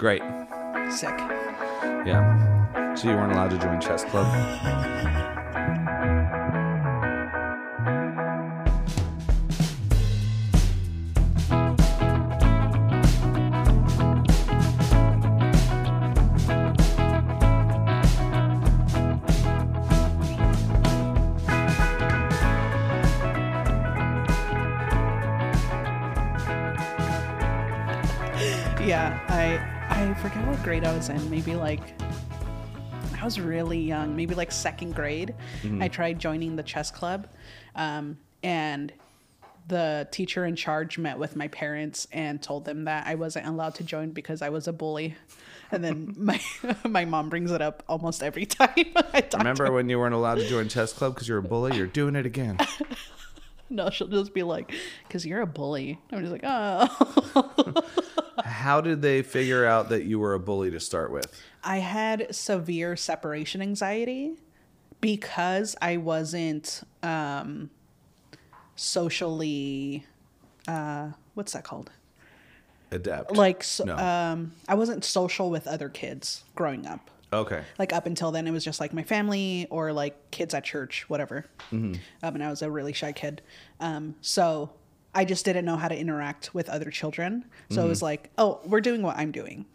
Great. Sick. Yeah. So you weren't allowed to join chess club? What grade I was in. Maybe like I was really young, maybe like second grade. I tried joining the chess club, um, and the teacher in charge met with my parents and told them that I wasn't allowed to join because I was a bully. And then my my mom brings it up almost every time I talk to Remember when you weren't allowed to join chess club because you're a bully? You're doing it again. No, she'll just be like, "Cause you're a bully." I'm just like, "Oh." How did they figure out that you were a bully to start with? I had severe separation anxiety because I wasn't um, socially, uh, what's that called? Adept. Like, so, No. um, I wasn't social with other kids growing up. okay. Like up until then, it was just like my family or like kids at church, whatever. Mm-hmm. Um, and I was a really shy kid, um, so I just didn't know how to interact with other children. So it Mm-hmm. was like, oh, we're doing what I'm doing.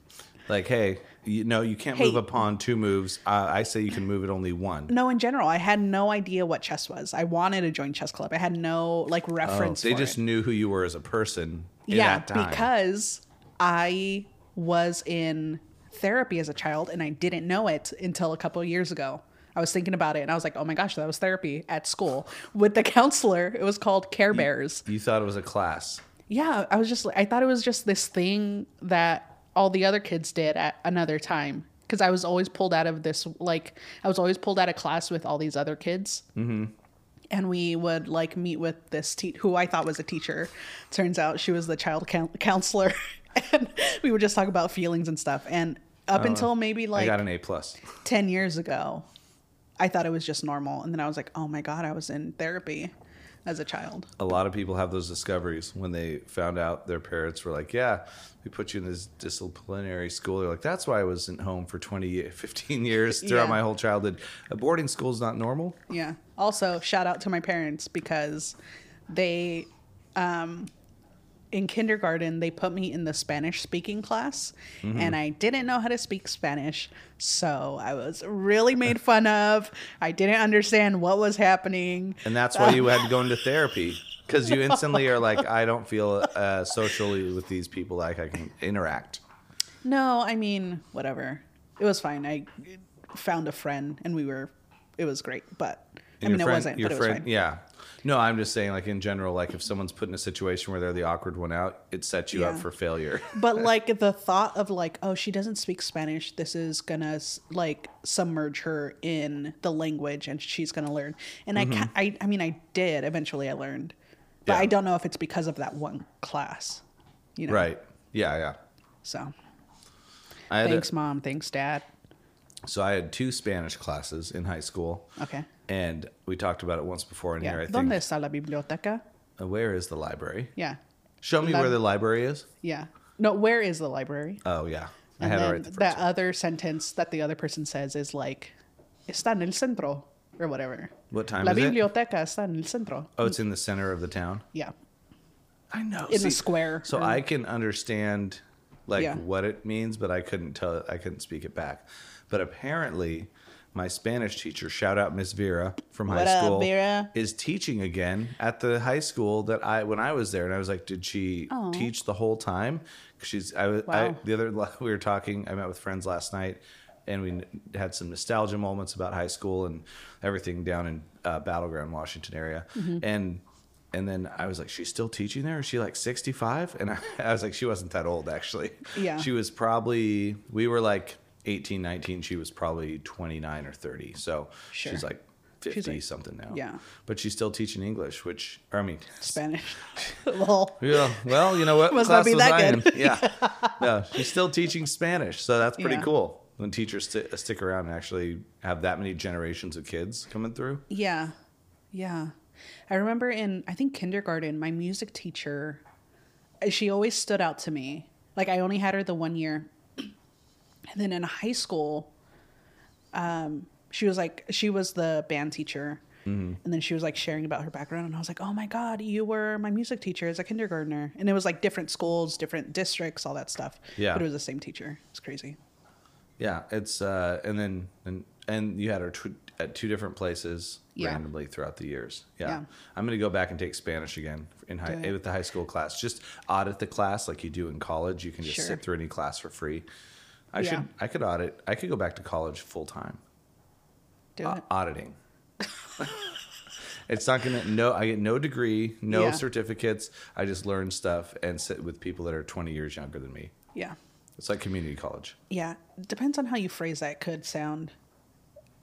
Like, hey, you know, you can't Hey. move a pawn two moves. Uh, I say you can move it only one. No, in general, I had no idea what chess was. I wanted to join chess club. I had no like Oh, reference. they for just it. knew who you were as a person in yeah, that time. because I was in therapy as a child and I didn't know it until a couple of years ago. I was thinking about it and I was like, oh my gosh, that was therapy at school with the counselor. It was called Care Bears. you thought it was a class. Yeah, I was just I thought it was just this thing that all the other kids did at another time. Because I was always pulled out of this, like, I was always pulled out of class with all these other kids. Mm-hmm. And we would like meet with this te- who I thought was a teacher. Turns out she was the child coun- counselor, and we would just talk about feelings and stuff. And up until maybe like I got an A 10 years ago, I thought it was just normal. And then I was like, oh my God, I was in therapy as a child. A lot of people have those discoveries when they found out their parents were like, "Yeah, we put you in this disciplinary school." They're like, "That's why I wasn't home for 20, 15 years throughout Yeah. my whole childhood. A boarding school is not normal." Yeah. Also, shout out to my parents because they, um, in kindergarten, they put me in the Spanish speaking class, and I didn't know how to speak Spanish. So I was really made fun of. I didn't understand what was happening. And that's why you had to go into therapy because you instantly are like, "I don't feel uh, socially with these people like I can interact." No, I mean, whatever. It was fine. I found a friend, and we were, it was great. But I mean, your it wasn't, your was friend, fine. yeah. No, I'm just saying, like in general, like if someone's put in a situation where they're the awkward one out, it sets you up for failure. but like the thought of like oh she doesn't speak spanish this is gonna like submerge her in the language and she's gonna learn and I, ca- I i mean i did eventually i learned but Mm-hmm. Yeah. i don't know if it's because of that one class you know right? Yeah, yeah. so I had a- thanks mom thanks dad so I had two Spanish classes in high school, okay and we talked about it once before in yeah here. I donde think. está la biblioteca Uh, Where is the library? yeah Show me La- where the library is. yeah no where is the library Oh yeah, I and had it then the first that time. other sentence that the other person says is like está en el centro or whatever What time la is it? biblioteca está en el centro Oh, it's in the center of the town. yeah I know. in the square. So I can understand like Yeah. what it means, but I couldn't tell. I couldn't speak it back. But apparently, my Spanish teacher, shout out Miss Vera from high What up, school, Vera? is teaching again at the high school that I when I was there, and I was like, did she Aw. teach the whole time? 'Cause She's. I was. I, Wow. the other we were talking. I met with friends last night. And we had some nostalgia moments about high school and everything down in uh, Battle Ground, Washington area. Mm-hmm. And and then I was like, she's still teaching there? Is she like 65? And I, I was like, she wasn't that old, actually. Yeah. She was probably, we were like 18, 19. She was probably 29 or 30. So Sure. she's like 50 She's like- something now. yeah. But she's still teaching English, which, or I mean, Spanish. Lol. yeah, well, you know what? Must not be that good. Yeah. no, she's still teaching Spanish. So that's pretty Yeah. cool when teachers sti- stick around and actually have that many generations of kids coming through. Yeah. Yeah. I remember in, I think, kindergarten, my music teacher, she always stood out to me. Like, I only had her the one year. And then in high school, um, she was like, she was the band teacher. Mm-hmm. And then she was like sharing about her background. And I was like, oh my God, you were my music teacher as a kindergartner. And it was like different schools, different districts, all that stuff. Yeah. But it was the same teacher. It's crazy. Yeah, it's uh, and then and and you had her tw- at two different places Yeah. randomly throughout the years. Yeah. Yeah. I'm gonna go back and take Spanish again in high with the high school class. Just audit the class like you do in college. You can just Sure. sit through any class for free. I Yeah. should. I could audit. I could go back to college full time. Do it. auditing. it's not gonna no. I get no degree, no Yeah. certificates. I just learn stuff and sit with people that are 20 years younger than me. Yeah. It's like community college. Yeah. Depends on how you phrase that. Could sound,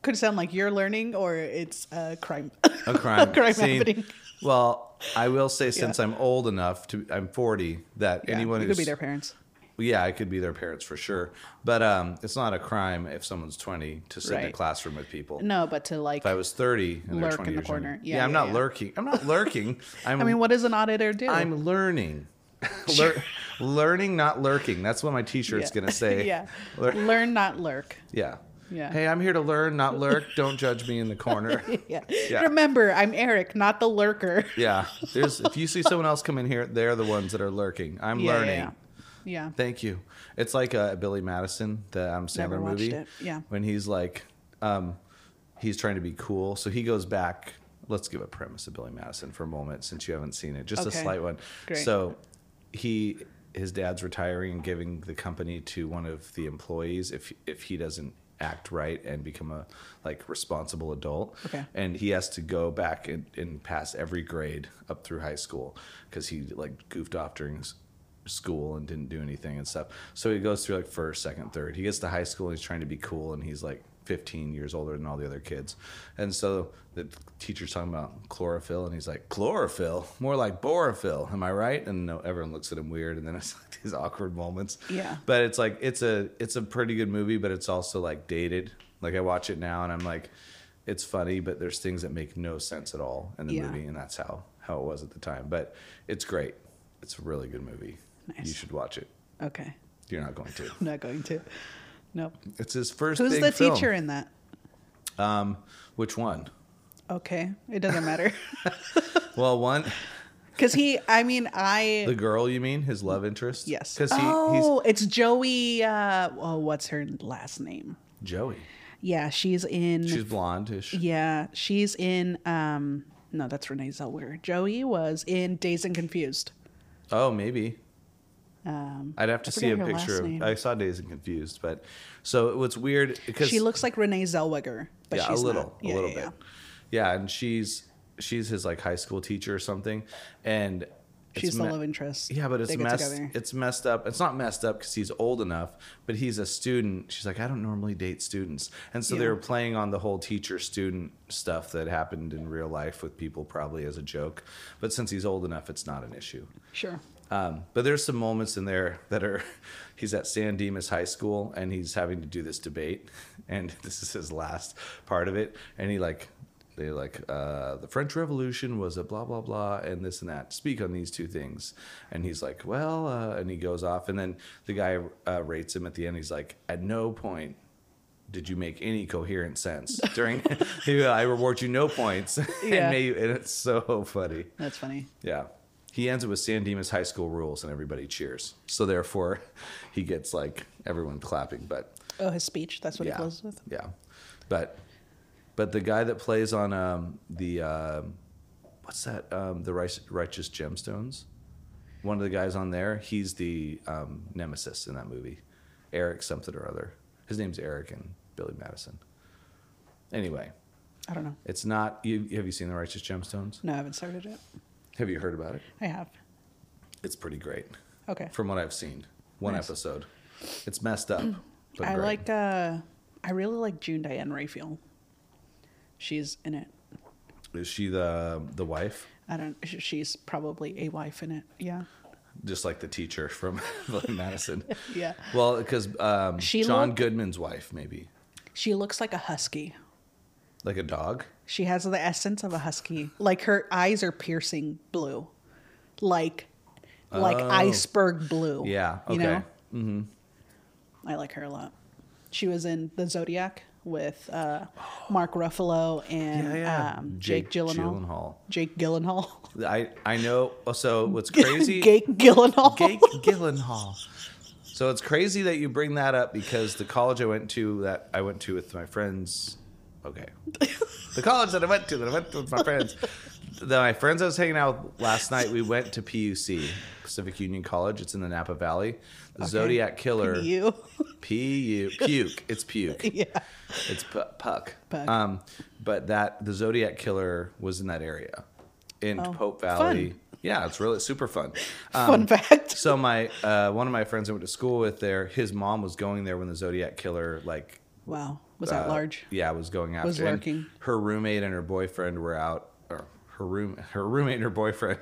could sound like you're learning or it's a crime. a crime, a crime scene. happening. Well, I will say since Yeah. I'm old enough to, I'm 40, that Yeah, anyone you who's could be their parents. Yeah, I could be their parents for sure. But um, it's not a crime if someone's 20 to sit in a Right. classroom with people. No, but to like, If I was 30 and they're Lurk 20 in the years younger- corner. Yeah, Yeah, I'm not yeah. lurking. I'm not lurking. I'm I mean, what does an auditor do? I'm learning. Lear- learning, not lurking. That's what my t-shirt's Yeah. gonna say. yeah. Lear- Learn, not lurk. yeah. Yeah. Hey, I'm here to learn, not lurk. Don't judge me in the corner. Yeah. Yeah. Remember, I'm Eric, not the lurker. Yeah. There's if you see someone else come in here, they're the ones that are lurking. I'm Yeah, yeah, learning. Yeah. Yeah. Thank you. It's like uh, Billy Madison, the Adam Never Sandler watched movie. it. Yeah. When he's like, um, he's trying to be cool, so he goes back. Let's give a premise of Billy Madison for a moment, since you haven't seen it, just Okay. a slight one. Great. So, he his dad's retiring and giving the company to one of the employees if if he doesn't act right and become a like responsible adult Okay. and he has to go back and, and pass every grade up through high school because he like goofed off during s- school and didn't do anything and stuff. So he goes through like first second third. He gets to high school and he's trying to be cool and he's like 15 years older than all the other kids. And so the teacher's talking about chlorophyll and he's like chlorophyll? More like borophyll. Am i right? And no, everyone looks at him weird and then it's like these awkward moments. Yeah. but it's like it's a it's a pretty good movie but it's also like dated. Like i watch it now and i'm like it's funny but there's things that make no sense at all in the Yeah. movie and that's how how it was at the time. But it's great. It's a really good movie Nice. you should watch it Okay. you're not going to I'm not going to. Nope. it's his first Who's the film. teacher in that? um which one Okay. It doesn't matter. well one Because he, I mean, I. the girl you mean his love interest yes. because he, oh, it's Joey. Uh, oh, what's her last name? joey Yeah, she's in. she's blonde-ish yeah, she's in. um No, that's Renee Zellweger. Joey was in Dazed and Confused. oh maybe Um, I'd have to see a picture of. I saw Dazed and Confused, but so what's weird because she looks like Renee Zellweger, but yeah, she's a little, not. Yeah, a little yeah, bit. yeah. Yeah. and she's she's his like high school teacher or something, and She's the love interest. Yeah, but it's messed. together. It's messed up. It's not messed up because he's old enough, but he's a student. She's like, I don't normally date students, and so they Yeah. were playing on the whole teacher-student stuff that happened in real life with people, probably as a joke. But since he's old enough, it's not an issue. Sure. Um, but there's some moments in there that are, he's at San Dimas High School and he's having to do this debate, and this is his last part of it, and he like, they like, uh, the French Revolution was a blah blah blah and this and that. Speak on these two things, and he's like, well, uh, and he goes off, and then the guy uh, rates him at the end. He's like, at no point did you make any coherent sense during. I reward you no points, Yeah. and, may, and it's so funny. That's funny. Yeah. He ends it with San Dimas High School rules and everybody cheers. So therefore, he gets like everyone clapping. But Oh, his speech. That's what yeah, he closes with. yeah. But but the guy that plays on um, the um what's that um, the Righteous, Righteous Gemstones, one of the guys on there, he's the um, nemesis in that movie, Eric something or other. His name's Eric and Billy Madison. Anyway, I don't know. it's not. You have you seen the Righteous Gemstones? No, I haven't started it. Have you heard about it? I have. It's pretty great. Okay. from what I've seen. One Nice. episode. It's messed up. But I great. like. uh I really like June Diane Raphael. She's in it. Is she the the wife? I don't. She's probably a wife in it. Yeah. Just like the teacher from Madison. Yeah. Well, because um, She John look- Goodman's wife, maybe She looks like a husky. like a dog. She has the essence of a husky. Like her eyes are piercing blue, like like Oh. iceberg blue. Yeah. You Okay. know. Mm-hmm. I like her a lot. She was in The Zodiac with uh, Mark Ruffalo and Um, Jake, Gyllenhaal. Gyllenhaal. Jake Gyllenhaal. I I know. oh, So what's crazy? Jake Gyllenhaal. Jake Gyllenhaal. So it's crazy that you bring that up because the college I went to that I went to with my friends. Okay, the college that I went to that I went to with my friends. The, my friends I was hanging out with last night. We went to PUC Pacific Union College. It's in the Napa Valley. The Zodiac Killer. You. P U puke. It's puke. yeah. It's pu- puck. Puck. Um, but that the Zodiac Killer was in that area, in Oh, Pope Valley. fun. Yeah, it's really super fun. Um, Fun fact. So my uh, one of my friends I went to school with there, his mom was going there when the Zodiac Killer like Wow. Was that uh, large? Yeah, I was going after. Was lurking. Her roommate and her boyfriend were out. Her room, her roommate and her boyfriend,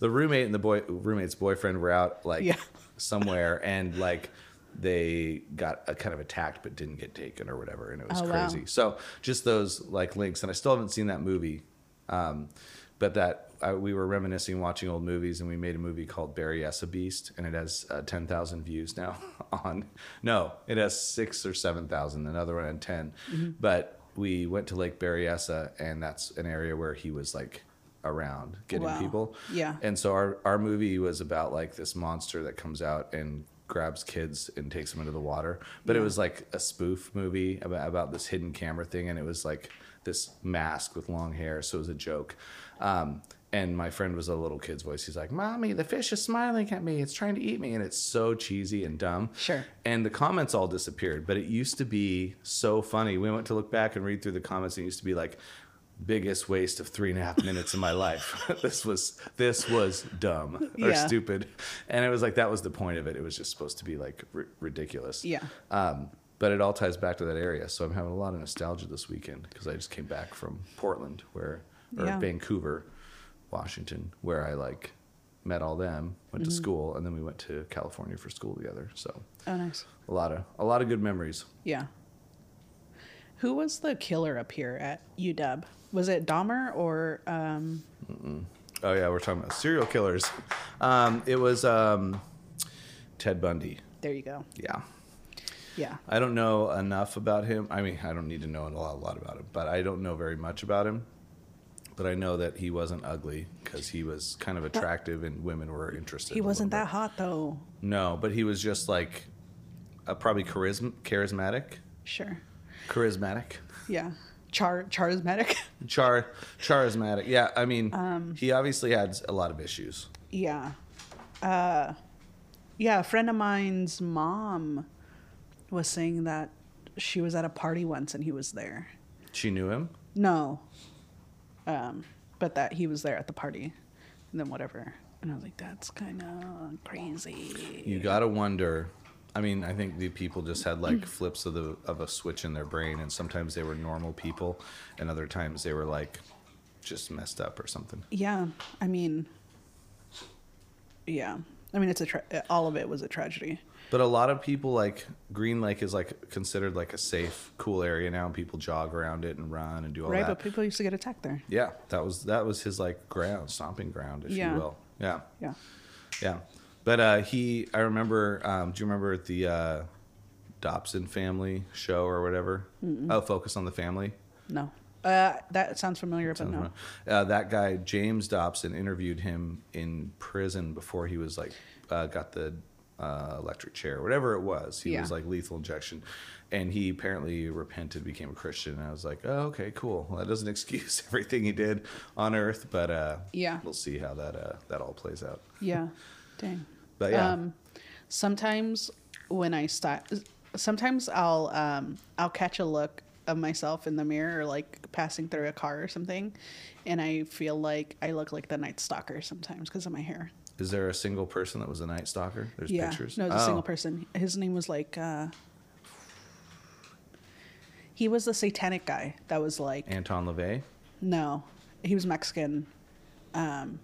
the roommate and the boy roommate's boyfriend were out like Yeah. somewhere, and like they got a kind of attacked but didn't get taken or whatever, and it was Oh, wow. crazy. So just those like links, and I still haven't seen that movie, um, but that I, we were reminiscing, watching old movies, and we made a movie called Berryessa Beast, and it has uh, ten thousand views now. On no, it has six or seven thousand. Another one had 10 Mm-hmm. But we went to Lake Berryessa, and that's an area where he was like around getting Wow. people. Yeah. And so our our movie was about like this monster that comes out and grabs kids and takes them into the water. But it was like a spoof movie about about this hidden camera thing, and it was like this mask with long hair, so it was a joke. Um, and my friend was a little kid's voice. He's like, "Mommy, the fish is smiling at me. It's trying to eat me," and it's so cheesy and dumb. Sure. And the comments all disappeared, but it used to be so funny. We went to look back and read through the comments, and it used to be like, biggest waste of three and a half minutes of my life. this was this was dumb or Yeah. stupid, and it was like that was the point of it. It was just supposed to be like r- ridiculous. Yeah. Um, but it all ties back to that area. So I'm having a lot of nostalgia this weekend because I just came back from Portland, where or Yeah. Vancouver, Washington, where I like met all them, went Mm-hmm. to school, and then we went to California for school together. So Oh, nice. a lot of a lot of good memories. Yeah. Who was the killer up here at UW? Was it Dahmer or um, Oh yeah, we're talking about serial killers. Um, it was um, Ted Bundy. there you go. Yeah. Yeah. I don't know enough about him. I mean, I don't need to know a lot, a lot about him, but I don't know very much about him. But I know that he wasn't ugly because he was kind of attractive and women were interested. He wasn't that hot though. No, but he was just like uh, probably charism- charismatic, Sure. charismatic, Yeah. Char charismatic. char charismatic. Yeah, I mean, Um, he obviously had a lot of issues. yeah. Uh yeah, a friend of mine's mom was saying that she was at a party once and he was there. She knew him. No. Um, but that he was there at the party. And then whatever. And I was like, that's kind of crazy. You gotta wonder. I mean, I think the people just had like Mm. flips of the of a switch in their brain, and sometimes they were normal people, and other times they were like just messed up or something. Yeah, I mean, yeah, I mean, it's a tra- all of it was a tragedy. But a lot of people like Green Lake is like considered like a safe, cool area now, and people jog around it and run and do all right, that. Right, but people used to get attacked there. yeah, that was that was his like ground, stomping ground, if Yeah. you will. Yeah, Yeah. yeah. But uh, he, I remember. Um, do you remember the uh, Dobson family show or whatever? Oh, Focus on the Family. No. Uh, that sounds familiar, but no. Uh, that guy James Dobson interviewed him in prison before he was like uh, got the uh, electric chair, whatever it was. He Yeah. was like lethal injection, and he apparently repented, became a Christian. And I was like, oh, okay, cool. Well, that doesn't excuse everything he did on Earth, but uh, Yeah. we'll see how that uh, that all plays out. Yeah. Dang. But yeah, Um, sometimes when I stop, sometimes I'll um, I'll catch a look of myself in the mirror or like passing through a car or something, and I feel like I look like the Night Stalker sometimes because of my hair. is there a single person that was a night stalker? There's yeah, pictures. no, it's a single Oh. person. His name was like. Uh, he was the satanic guy that was like Anton LaVey. no, he was Mexican. Um,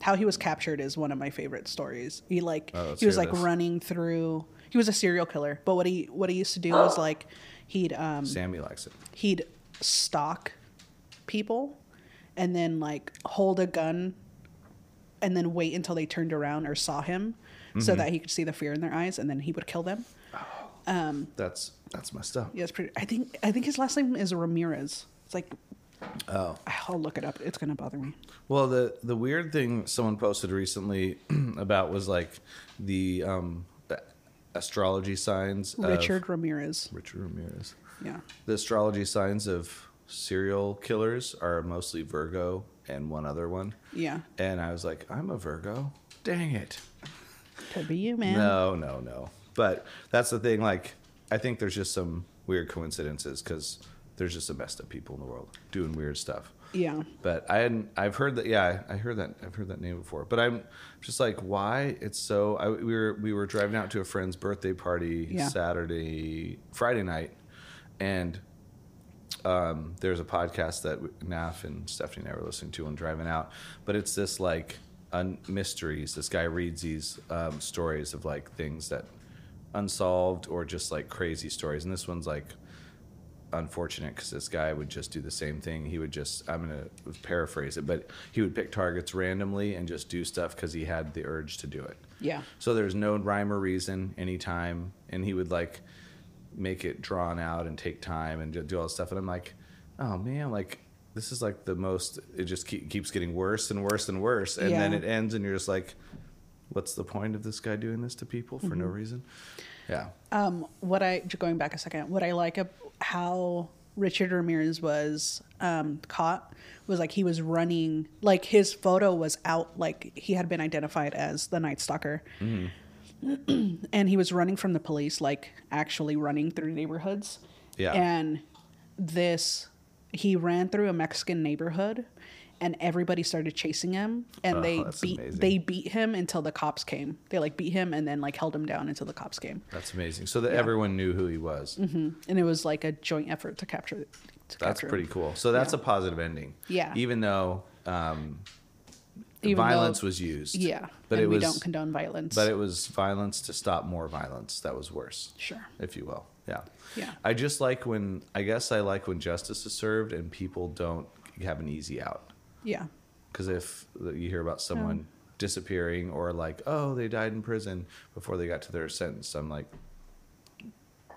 how he was captured is one of my favorite stories. He like Oh, he was like this. running through. He was a serial killer, but what he what he used to do was like he'd um Sammy likes it. he'd stalk people, and then like hold a gun, and then wait until they turned around or saw him, so Mm-hmm. that he could see the fear in their eyes, and then he would kill them. Um, That's that's messed up. yeah, it's pretty. I think I think his last name is Ramirez. It's like Oh. I'll look it up. It's gonna bother me. Well, the the weird thing someone posted recently about was like the um the astrology signs. of- Richard Ramirez. Richard Ramirez. Yeah. The astrology signs of serial killers are mostly Virgo and one other one. Yeah. And I was like, I'm a Virgo. Dang it. Could be you, man. No, no, no. But that's the thing. Like, I think there's just some weird coincidences because there's just some messed up people in the world doing weird stuff. Yeah. But I hadn't. I've heard that. Yeah, I heard that. I've heard that name before. But I'm just like, why? It's so. I, we were we were driving out to a friend's birthday party Yeah. Saturday, Friday night, and um, there's a podcast that Naf and Stephanie and I were listening to when driving out. But it's this like un- mysteries. This guy reads these um, stories of like things that unsolved or just like crazy stories. And this one's like unfortunate because this guy would just do the same thing. He would just, I'm going to paraphrase it, but he would pick targets randomly and just do stuff because he had the urge to do it. Yeah. So there's no rhyme or reason anytime. And he would like make it drawn out and take time and do all this stuff. And I'm like, oh man, like this is like the most, it just keep, keeps getting worse and worse and worse. And then it ends and you're just like, what's the point of this guy doing this to people for no reason? Yeah. Um, what I going back a second, what I like how Richard Ramirez was um, caught was like he was running, like his photo was out, like he had been identified as the Night Stalker, and he was running from the police, like actually running through neighborhoods. Yeah. and this he ran through a Mexican neighborhood. And everybody started chasing him, and Oh, they beat amazing. they beat him until the cops came. They like beat him and then like held him down until the cops came. That's amazing. So that Yeah. everyone knew who he was. and it was like a joint effort to capture. To That's capture pretty him. cool. So that's Yeah. a positive ending. Yeah. Even though um, Even violence though- was used. Yeah, But it we was. don't condone violence. but it was violence to stop more violence. That was worse. Sure. If you will. Yeah. Yeah. I just like when. I guess I like when justice is served and people don't have an easy out. Yeah, Because if you hear about someone disappearing or like, oh, they died in prison before they got to their sentence, I'm like,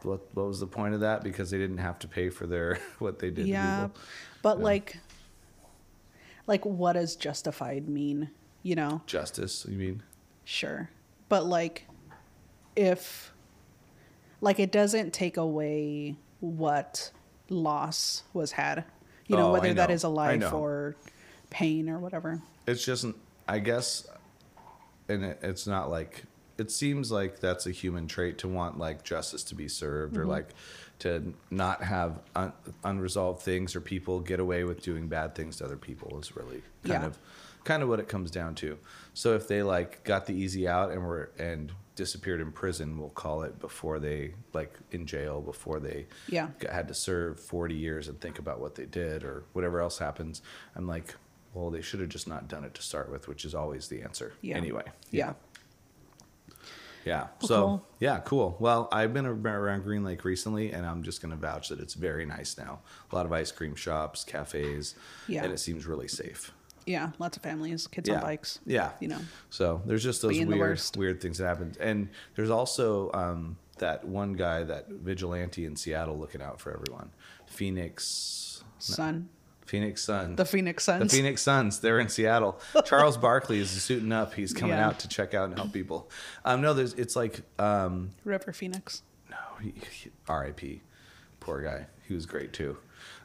what, what was the point of that? Because they didn't have to pay for their what they did yeah, but Yeah. like, like what does justified mean? You know, Justice, you mean? sure, but like, if, like, it doesn't take away what loss was had. You know, Oh, whether I that know. is a life or pain or whatever. It's just, I guess, and it, it's not like it seems like that's a human trait to want like justice to be served Mm-hmm. or like to not have un, unresolved things or people get away with doing bad things to other people is really kind Yeah. of kind of what it comes down to. So if they like got the easy out and were and disappeared in prison, we'll call it before they like in jail before they Yeah. had to serve 40 years and think about what they did or whatever else happens. I'm like, well, they should have just not done it to start with, which is always the answer. Yeah. Anyway. Yeah. Yeah. Well, so, cool. yeah, cool. Well, I've been around Green Lake recently, and I'm just going to vouch that it's very nice now. A lot of ice cream shops, cafes, Yeah. and it seems really safe. Yeah, lots of families, kids Yeah. on bikes. Yeah. You know. So there's just those Being weird, weird things that happen. And there's also um, that one guy, that vigilante in Seattle looking out for everyone. Phoenix. Sun. Phoenix Suns. The Phoenix Suns. The Phoenix Suns. They're in Seattle. Charles Barkley is suiting up. He's coming Yeah. out to check out and help people. Um, no, there's. It's like um, River Phoenix. no, he, he, R.I.P. Poor guy. He was great too.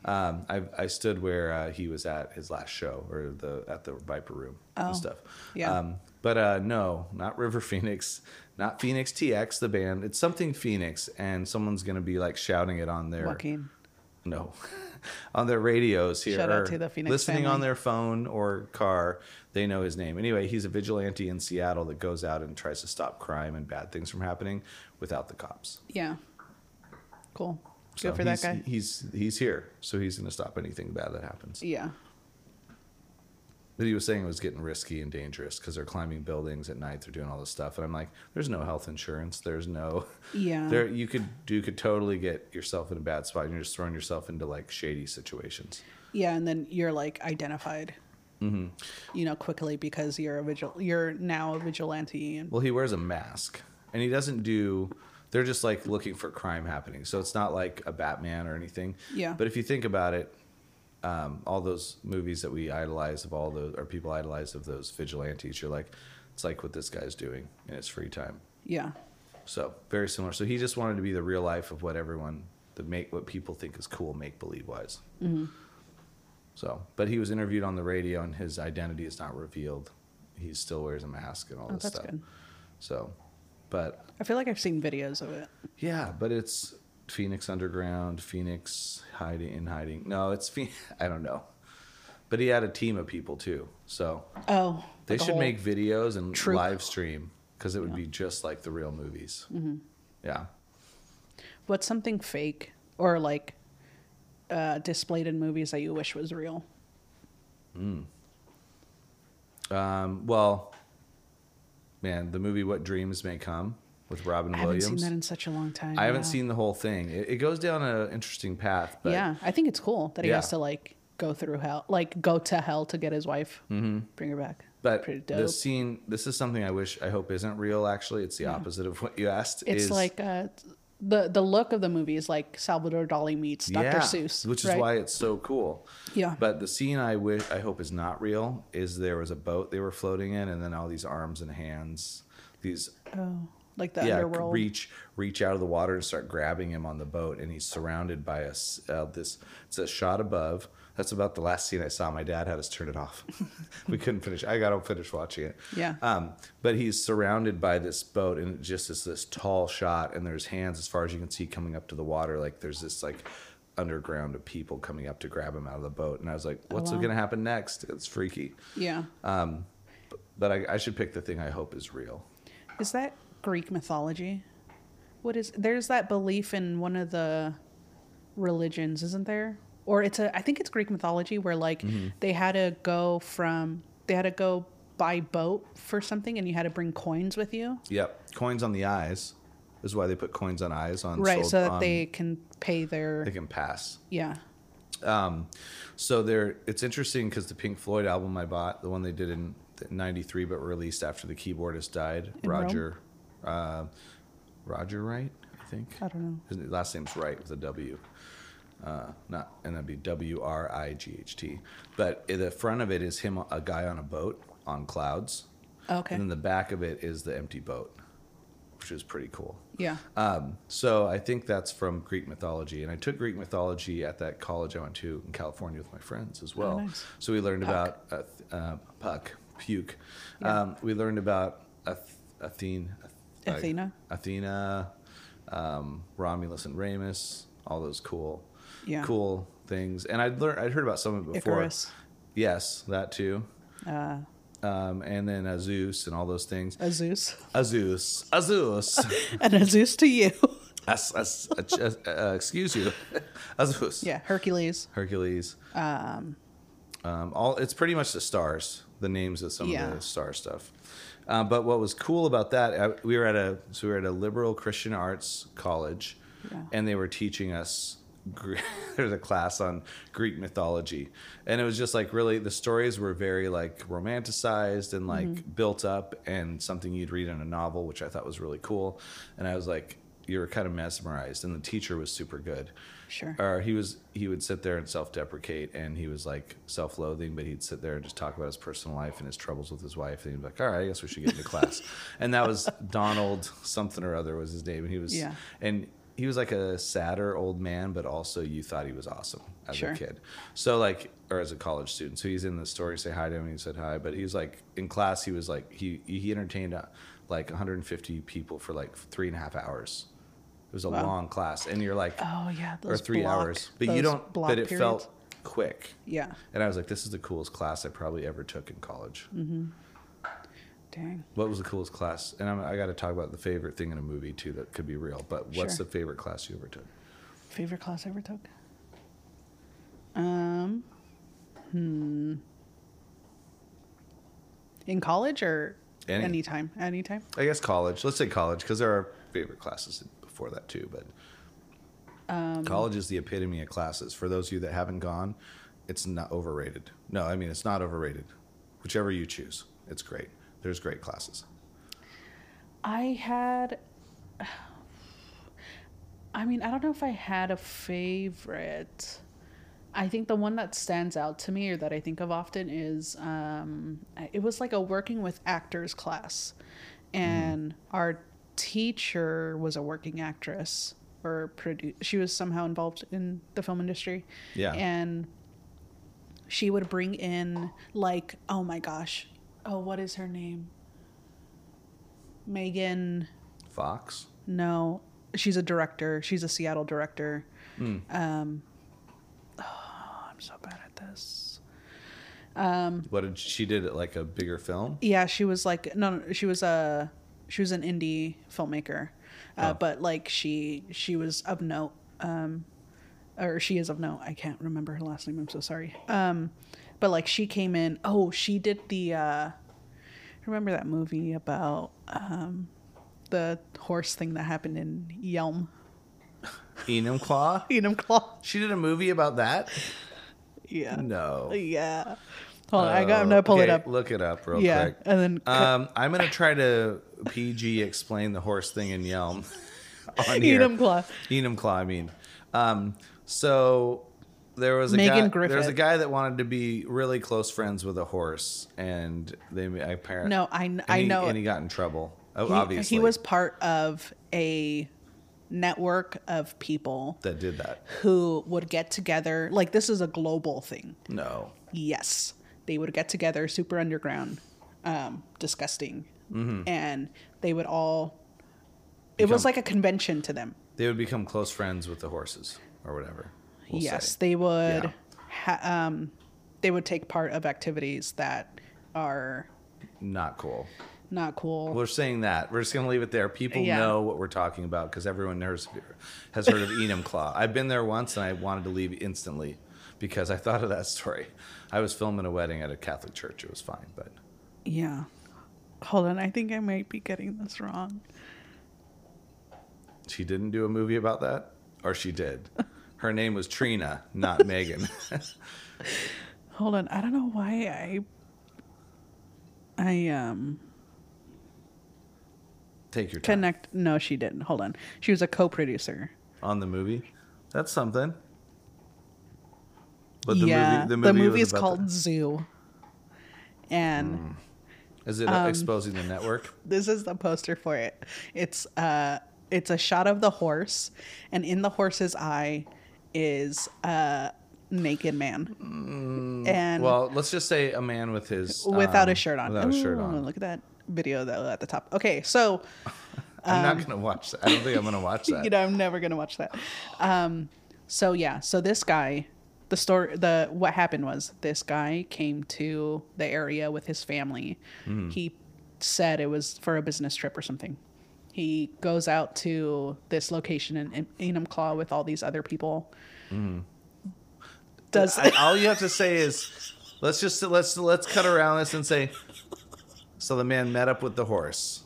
Um, I I stood where uh, he was at his last show or the at the Viper Room Oh, and stuff. yeah. Um, but uh, no, not River Phoenix, not Phoenix TX, the band. It's something Phoenix, and someone's gonna be like shouting it on there. Joaquin. no, on their radios here, Shout out to the Phoenix listening on their phone or car. They know his name. Anyway, he's a vigilante in Seattle that goes out and tries to stop crime and bad things from happening without the cops. Yeah. Cool. Good So for that guy. He's he's here, so he's going to stop anything bad that happens. yeah. But he was saying it was getting risky and dangerous because they're climbing buildings at night. They're doing all this stuff, and I'm like, there's no health insurance. There's no. Yeah. There you could you could totally get yourself in a bad spot. and You're just throwing yourself into like shady situations. Yeah, and then you're like identified. Mm-hmm. You know, quickly because you're a vigil. You're now a vigilante, and Well, he wears a mask, and he doesn't do they're just like looking for crime happening. So it's not like a Batman or anything. Yeah. But if you think about it, um, all those movies that we idolize of all those or people idolize of those vigilantes, you're like, it's like what this guy's doing in his free time. Yeah. So very similar. So he just wanted to be the real life of what everyone the make what people think is cool make believe wise. Mm-hmm. So, but he was interviewed on the radio and his identity is not revealed. He still wears a mask and all Oh, this that's stuff. good. So, but I feel like I've seen videos of it. yeah, but it's Phoenix Underground, Phoenix hiding in hiding. No, it's Phoenix. I don't know. But he had a team of people too. So Oh, they should make videos and troupe. live stream because it would be just like the real movies. Mm-hmm. Yeah. What's something fake or like uh, displayed in movies that you wish was real? Um, well, man, the movie What Dreams May Come with Robin I haven't Williams. seen that in such a long time. I haven't yeah. seen the whole thing. It, it goes down an interesting path, but yeah, I think it's cool that he Yeah. has to like go through hell, like go to hell to get his wife, Mm-hmm. bring her back. but pretty the scene. This is something I wish, I hope, isn't real. Actually, it's the opposite of what you asked. It's is, like uh, the the look of the movie is like Salvador Dali meets Dr. yeah, Seuss, which is right? why it's so cool. Yeah. But the scene I wish, I hope, is not real. Is there was a boat they were floating in, and then all these arms and hands, these oh, like the yeah, underworld. reach reach out of the water and start grabbing him on the boat, and he's surrounded by a s- uh, this. It's a shot above. That's about the last scene I saw. My dad had us turn it off. we couldn't finish. I got to finish watching it. Yeah. Um, but he's surrounded by this boat, and it just is this tall shot, and there's hands as far as you can see coming up to the water. Like there's this like underground of people coming up to grab him out of the boat, and I was like, "What's wow. going to happen next?" It's freaky. yeah. But I, I should pick the thing I hope is real. Is that Greek mythology? What is there's that belief in one of the religions, isn't there? Or it's a I think it's Greek mythology where like Mm-hmm. they had to go from they had to go by boat for something and you had to bring coins with you. Yep, coins on the eyes. Is why they put coins on eyes on right, sold- so that on- they can pay their they can pass. yeah. um, So there, it's interesting because the Pink Floyd album I bought, the one they did in '93, but released after the keyboardist died, In Rome? Roger, uh, Roger Wright, I think. I don't know. His last name's Wright with a W. Uh, not and that'd be W R I G H T. But in the front of it is him, a guy on a boat on clouds, Okay. and then the back of it is the empty boat, which is pretty cool. yeah. Um, so I think that's from Greek mythology, and I took Greek mythology at that college I went to in California with my friends as well. Oh, nice. So we learned Puck. about uh, uh, Puck, Puke. Yeah. Um, we learned about Ath- Athene, uh, Athena. Athena, um, Romulus and Remus, all those cool, Yeah. cool things. And I'd learned, I'd heard about some of it before. Icarus. Yes, that too. Uh Um, and then Zeus and all those things. a Zeus. Azeus, Azeus. and a Zeus to you. As, as, uh, uh, excuse you, Azeus. yeah, Hercules. Hercules. Um, all it's pretty much the stars, the names of some Yeah. of the star stuff. Uh, but what was cool about that, uh, we were at a so we were at a liberal Christian arts college, Yeah. and they were teaching us. There's a class on Greek mythology, and it was just like really the stories were very like romanticized and like Mm-hmm. built up, and something you'd read in a novel, which I thought was really cool. And I was like, you were kind of mesmerized, and the teacher was super good Sure. or he was he would sit there and self-deprecate and he was like self-loathing but he'd sit there and just talk about his personal life and his troubles with his wife and he'd be like all right i guess we should get into class and that was donald something or other was his name and he was Yeah. and he was like a sadder old man but also you thought he was awesome as Sure. a kid so like or as a college student so he's in the story say hi to him and he said hi but he was like in class he was like he he entertained uh, like 150 people for like three and a half hours was a Wow. long class and you're like Oh yeah, or three block- hours, but you don't. block But it periods. felt quick, Yeah. and I was like, "This is the coolest class I probably ever took in college." Mm. Dang. What was the coolest class? And I'm, I got to talk about the favorite thing in a movie too that could be real. But what's Sure. the favorite class you ever took? Favorite class I ever took? Um, hmm. In college or Any. anytime? Anytime. I guess college. Let's say college because there are favorite classes before that too. But Um, college is the epitome of classes. For those of you that haven't gone, it's not overrated. No, I mean it's not overrated. Whichever you choose, it's great. There's great classes. I had. I mean, I don't know if I had a favorite. I think the one that stands out to me or that I think of often is um, it was like a working with actors class. And our teacher was a working actress or produ- she was somehow involved in the film industry. Yeah. And she would bring in like, oh my gosh. Oh, what is her name? Megan Fox. no, she's a director. She's a Seattle director. Hmm. Um, oh, I'm so bad at this. Um What did she did it like a bigger film? Yeah, she was like no, no she was a she was an indie filmmaker, uh, Oh. but like she she was of note. Um, or she is of note. I can't remember her last name. I'm so sorry. Um, but like she came in. Oh, she did the. Uh, remember that movie about um, the horse thing that happened in Yelm, Enumclaw. Enumclaw. She did a movie about that. Yeah. No. Yeah. Hold on, I got. I'm gonna pull Okay, it up. Look it up real Yeah, quick. and then cut- um, I'm gonna try to PG explain the horse thing in Yelm. on here. Enumclaw. Enum Claw. I mean, um, so there was a Megan guy. There was a Griffith. guy that wanted to be really close friends with a horse, and they apparently No, I kn- I he, know and he got in trouble. Oh, He- obviously, he was part of a network of people that did that. who would get together. Like this is a global thing. No, Yes, they would get together, super underground, um, disgusting, Mm-hmm. and they would all. It was like a convention to them. they would become close friends with the horses or whatever. we'll yes, say. they would. Yeah. Ha- um, they would take part of activities that are not cool. not cool. We're saying that. We're just to leave it there. People Yeah. know what we're talking about because everyone knows, has heard of Enumclaw. I've been there once and I wanted to leave instantly because I thought of that story. I was filming a wedding at a Catholic church. It was fine, but Yeah. Hold on, I think I might be getting this wrong. she didn't do a movie about that, or she did. Her name was Trina, not Megan. Hold on, I don't know why I I um Take your time connect no she didn't. Hold on. She was a co-producer. on the movie. That's something. But the yeah. movie, the movie, was is about called the- Zoo. And is it um, exposing the network? this is the poster for it. It's uh it's a shot of the horse and in the horse's eye is a naked man. and Mm, Well, let's just say a man with his without um, a shirt on. Without a shirt on. Look at that video though at the top. Okay, so I'm not gonna watch that. I don't think I'm gonna watch that. you know i'm never gonna watch that um so yeah so this guy the story the what happened was this guy came to the area with his family he said it was for a business trip or something he goes out to this location in, in Enumclaw with all these other people does I, all you have to say is, let's just let's let's cut around this and say, so the man met up with the horse,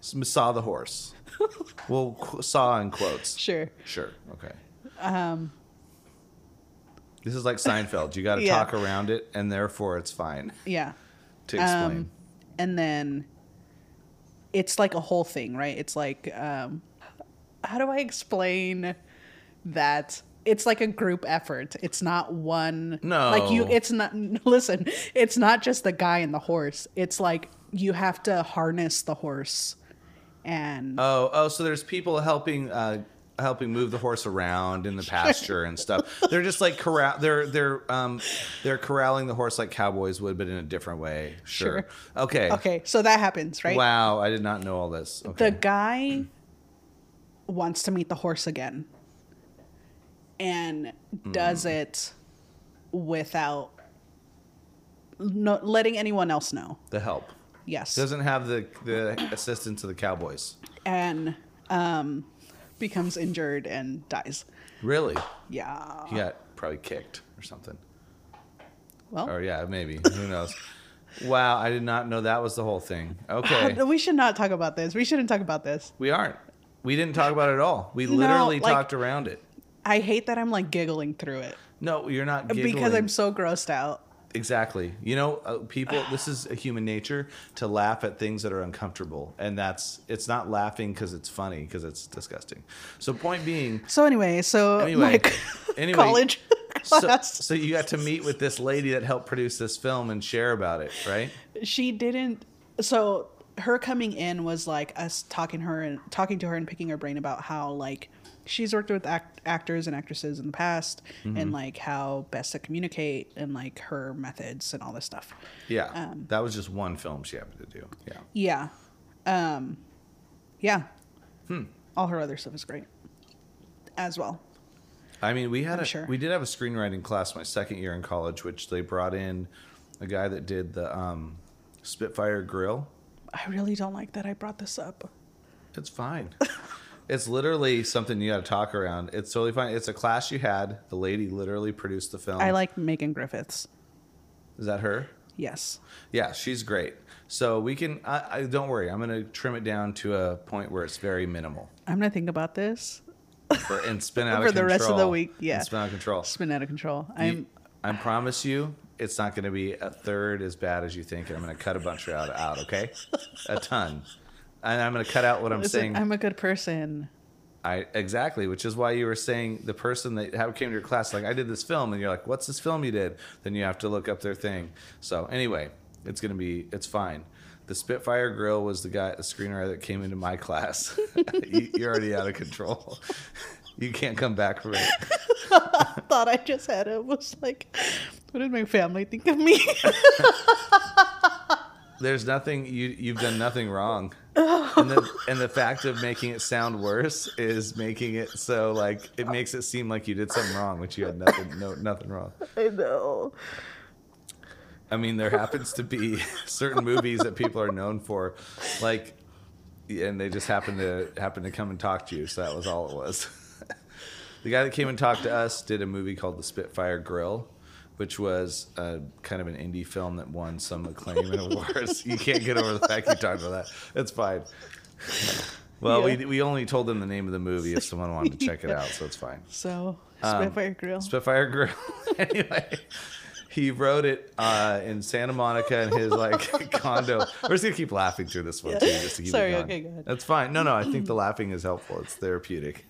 saw the horse. Well, saw in quotes. sure Sure. Okay. Um. This is like Seinfeld. You got to Yeah. talk around it, and therefore it's fine yeah to explain. Um, and then it's like a whole thing, right? It's like, um, how do I explain that? It's like a group effort. It's not one. No. Like you, it's not. Listen, it's not just the guy and the horse. It's like you have to harness the horse, and Oh, oh, so there's people helping uh helping move the horse around in the pasture and stuff. They're just like corral they're they're um they're corralling the horse like cowboys would but in a different way. Sure. Sure. Okay. okay, so that happens, right? Wow, I did not know all this. The guy wants to meet the horse again and does Mm. it without no, letting anyone else know. the help. Yes. Doesn't have the the assistance of the cowboys. and um, becomes injured and dies. Really? Yeah. He got probably kicked or something. Well, Or yeah, maybe. Who knows? Wow, I did not know that was the whole thing. Okay. we should not talk about this. We shouldn't talk about this. We aren't. We didn't talk about it at all. We No, literally like- talked around it. I hate that I'm like giggling through it No, you're not giggling. because I'm so grossed out. Exactly. You know, uh, people. This is a human nature to laugh at things that are uncomfortable, and that's it's not laughing because it's funny because it's disgusting. So, point being, So anyway, so Anyway, anyway, college so, so you got to meet with this lady that helped produce this film and share about it, right? she didn't. So her coming in was like us talking her and talking to her and picking her brain about how like she's worked with act- actors and actresses in the past Mm-hmm. and like how best to communicate and like her methods and all this stuff. Yeah, Um, that was just one film she happened to do. Yeah. Yeah. Um yeah. Hmm. All her other stuff is great as well. I mean, we had I'm a sure. we did have a screenwriting class my second year in college, which they brought in a guy that did the um, Spitfire Grill. I really don't like that I brought this up. It's fine. it's literally something you got to talk around. It's totally fine. It's a class you had. The lady literally produced the film. I like Megan Griffiths. Is that her? Yes. Yeah, she's great. So we can. I, I don't worry. I'm going to trim it down to a point where it's very minimal I'm gonna think about this. for, and spin out For of the rest of the week, yeah. and spin out of control. Spin out of control. I'm I promise you, it's not going to be a third as bad as you think, and I'm going to cut a bunch out. Out, okay? A ton, and I'm going to cut out what I'm listen, saying. I'm a good person. I exactly, which is why you were saying the person that how came to your class, like I did this film, and you're like, "What's this film you did?" Then you have to look up their thing. So anyway, it's gonna be, it's fine. The Spitfire Grill was the guy, the screenwriter that came into my class. you, you're already out of control. you can't come back from it. I Thought I just had it was like, what did my family think of me? There's nothing you you've done nothing wrong, and the and the fact of making it sound worse is making it so like it makes it seem like you did something wrong, which you had nothing no nothing wrong. I know. I mean, there happens to be certain movies that people are known for, like, and they just happen to happen to come and talk to you. So that was all it was. the guy that came and talked to us did a movie called The Spitfire Grill, which was a, kind of an indie film that won some acclaim and awards. you can't get over the fact you talked about that. That's fine. Well, Yeah. we we only told them the name of the movie if someone wanted to check it out, so it's fine. So Um, Spitfire Grill. Spitfire Grill. anyway, he wrote it uh, in Santa Monica in his like condo. We're just gonna keep laughing through this one too, just to keep Sorry, it going. okay, go ahead. That's fine. No, no, I think the laughing is helpful. It's therapeutic.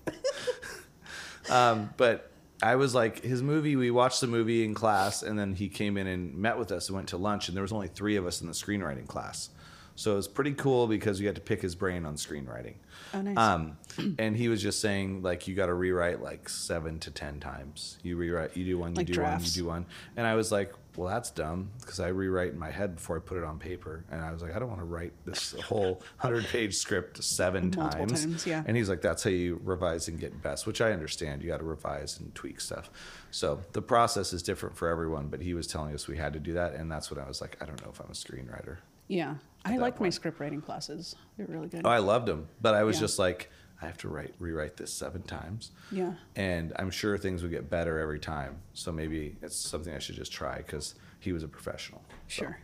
um, but I was like, his movie. We watched the movie in class, and then he came in and met with us and went to lunch. And there was only three of us in the screenwriting class, so it was pretty cool because we had to pick his brain on screenwriting. Oh, nice. Um, and he was just saying like you got to rewrite like seven to ten times. You rewrite, you do one, you Like do drafts. one, you do one. And I was like, well, that's dumb because I rewrite in my head before I put it on paper. And I was like, I don't want to write this whole hundred page script seven times. times, yeah. And he's like, that's how you revise and get best, which I understand. You got to revise and tweak stuff. So the process is different for everyone. But he was telling us we had to do that, and that's when I was like, I don't know if I'm a screenwriter. yeah. I like my script writing classes. They're really good. Oh, I loved them. but I was Yeah. just like, I have to write rewrite this seven times. yeah. and I'm sure things would get better every time. So maybe it's something I should just try because he was a professional. So- Sure.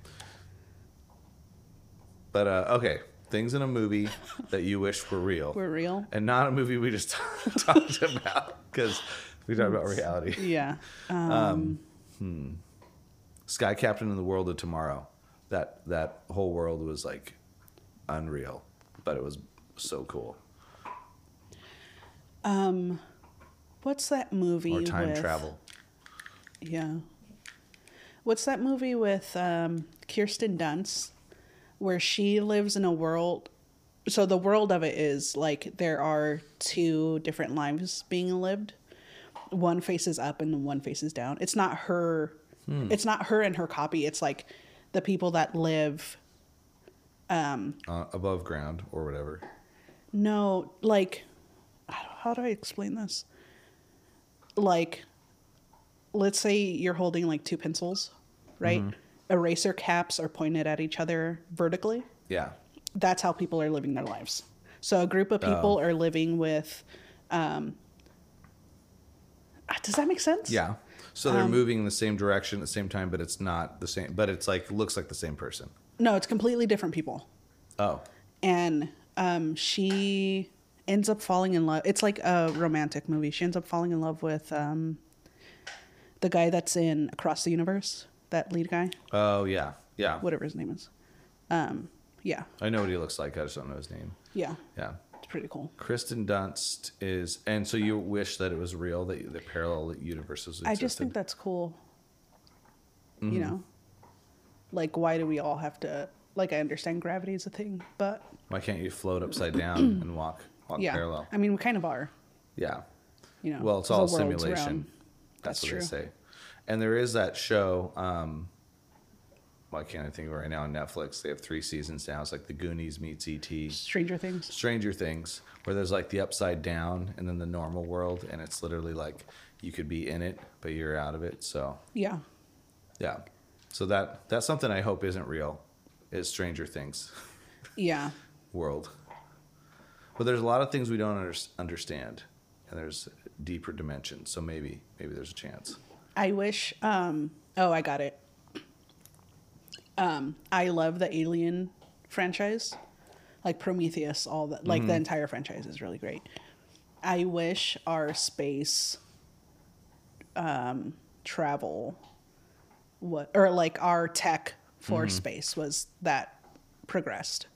But uh, okay, things in a movie that you wish were real, We're real. and not a movie we just talked about because we talked about reality. Yeah. Um, Sky Captain in the World of Tomorrow. That that whole world was like unreal, but it was so cool. Um, what's that movie? Or time with, travel. Yeah. What's that movie with um, Kirsten Dunst where she lives in a world? So the world of it is like there are two different lives being lived. One faces up and one faces down. It's not her. Hmm. It's not her and her copy. It's like the people that live. Um, Uh, above ground or whatever. no, like, how do I explain this? Like, let's say you're holding like two pencils, right? Eraser caps are pointed at each other vertically. Yeah. That's how people are living their lives. So a group of people are living with. Um, ah, does that make sense? Yeah. So they're Um, moving in the same direction at the same time, but it's not the same. But it's like looks like the same person. No, it's completely different people. Oh, and um, she ends up falling in love. It's like a romantic movie. She ends up falling in love with um, the guy that's in Across the Universe. that lead guy, Oh yeah, yeah. whatever his name is. Um, yeah, I know what he looks like. I just don't know his name. yeah, Yeah. it's pretty cool. Kristen Dunst is, and so you wish that it was real that the parallel universes existed. I just think that's cool. Mm-hmm. You know, like why do we all have to? Like I understand gravity is a thing, but Why can't you float upside down and walk yeah, parallel? I mean we kind of are. Yeah. You know, Well, it's all simulation. That's, That's what true. they say. And there is that show. Um, why can't I think of it right now on Netflix? They have three seasons now. It's like the Goonies meets ET. Stranger Things. Stranger Things, where there's like the upside down and then the normal world, and it's literally like you could be in it, but you're out of it. So Yeah, yeah, so that that's something I hope isn't real. Is Stranger Things yeah, world? But there's a lot of things we don't under, understand, and there's deeper dimensions. So maybe maybe there's a chance. I wish. Um, oh, I got it. Um, I love the Alien franchise, like Prometheus. All that, like the entire franchise is really great. I wish our space um, travel, what or like our tech for space was that progressed.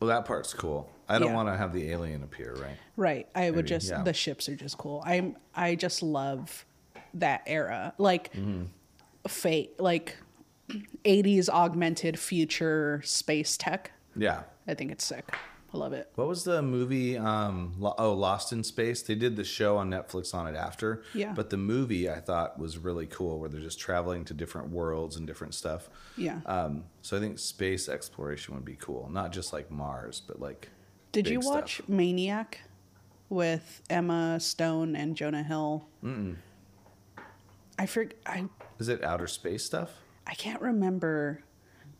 Well, that part's cool. I don't Yeah. want to have the alien appear, right? Right. I would just yeah. the ships are just cool. I'm I just love that era. Like Mm-hmm. fate like 80s augmented future space tech. Yeah. I think it's sick. I love it. What was the movie? Um, Lo- oh, Lost in Space. They did the show on Netflix on it after. Yeah. But the movie I thought was really cool, where they're just traveling to different worlds and different stuff. Yeah. Um, so I think space exploration would be cool, not just like Mars, but like. Did you watch stuff. Maniac with Emma Stone and Jonah Hill? Mm. I for, I Is it outer space stuff? I can't remember,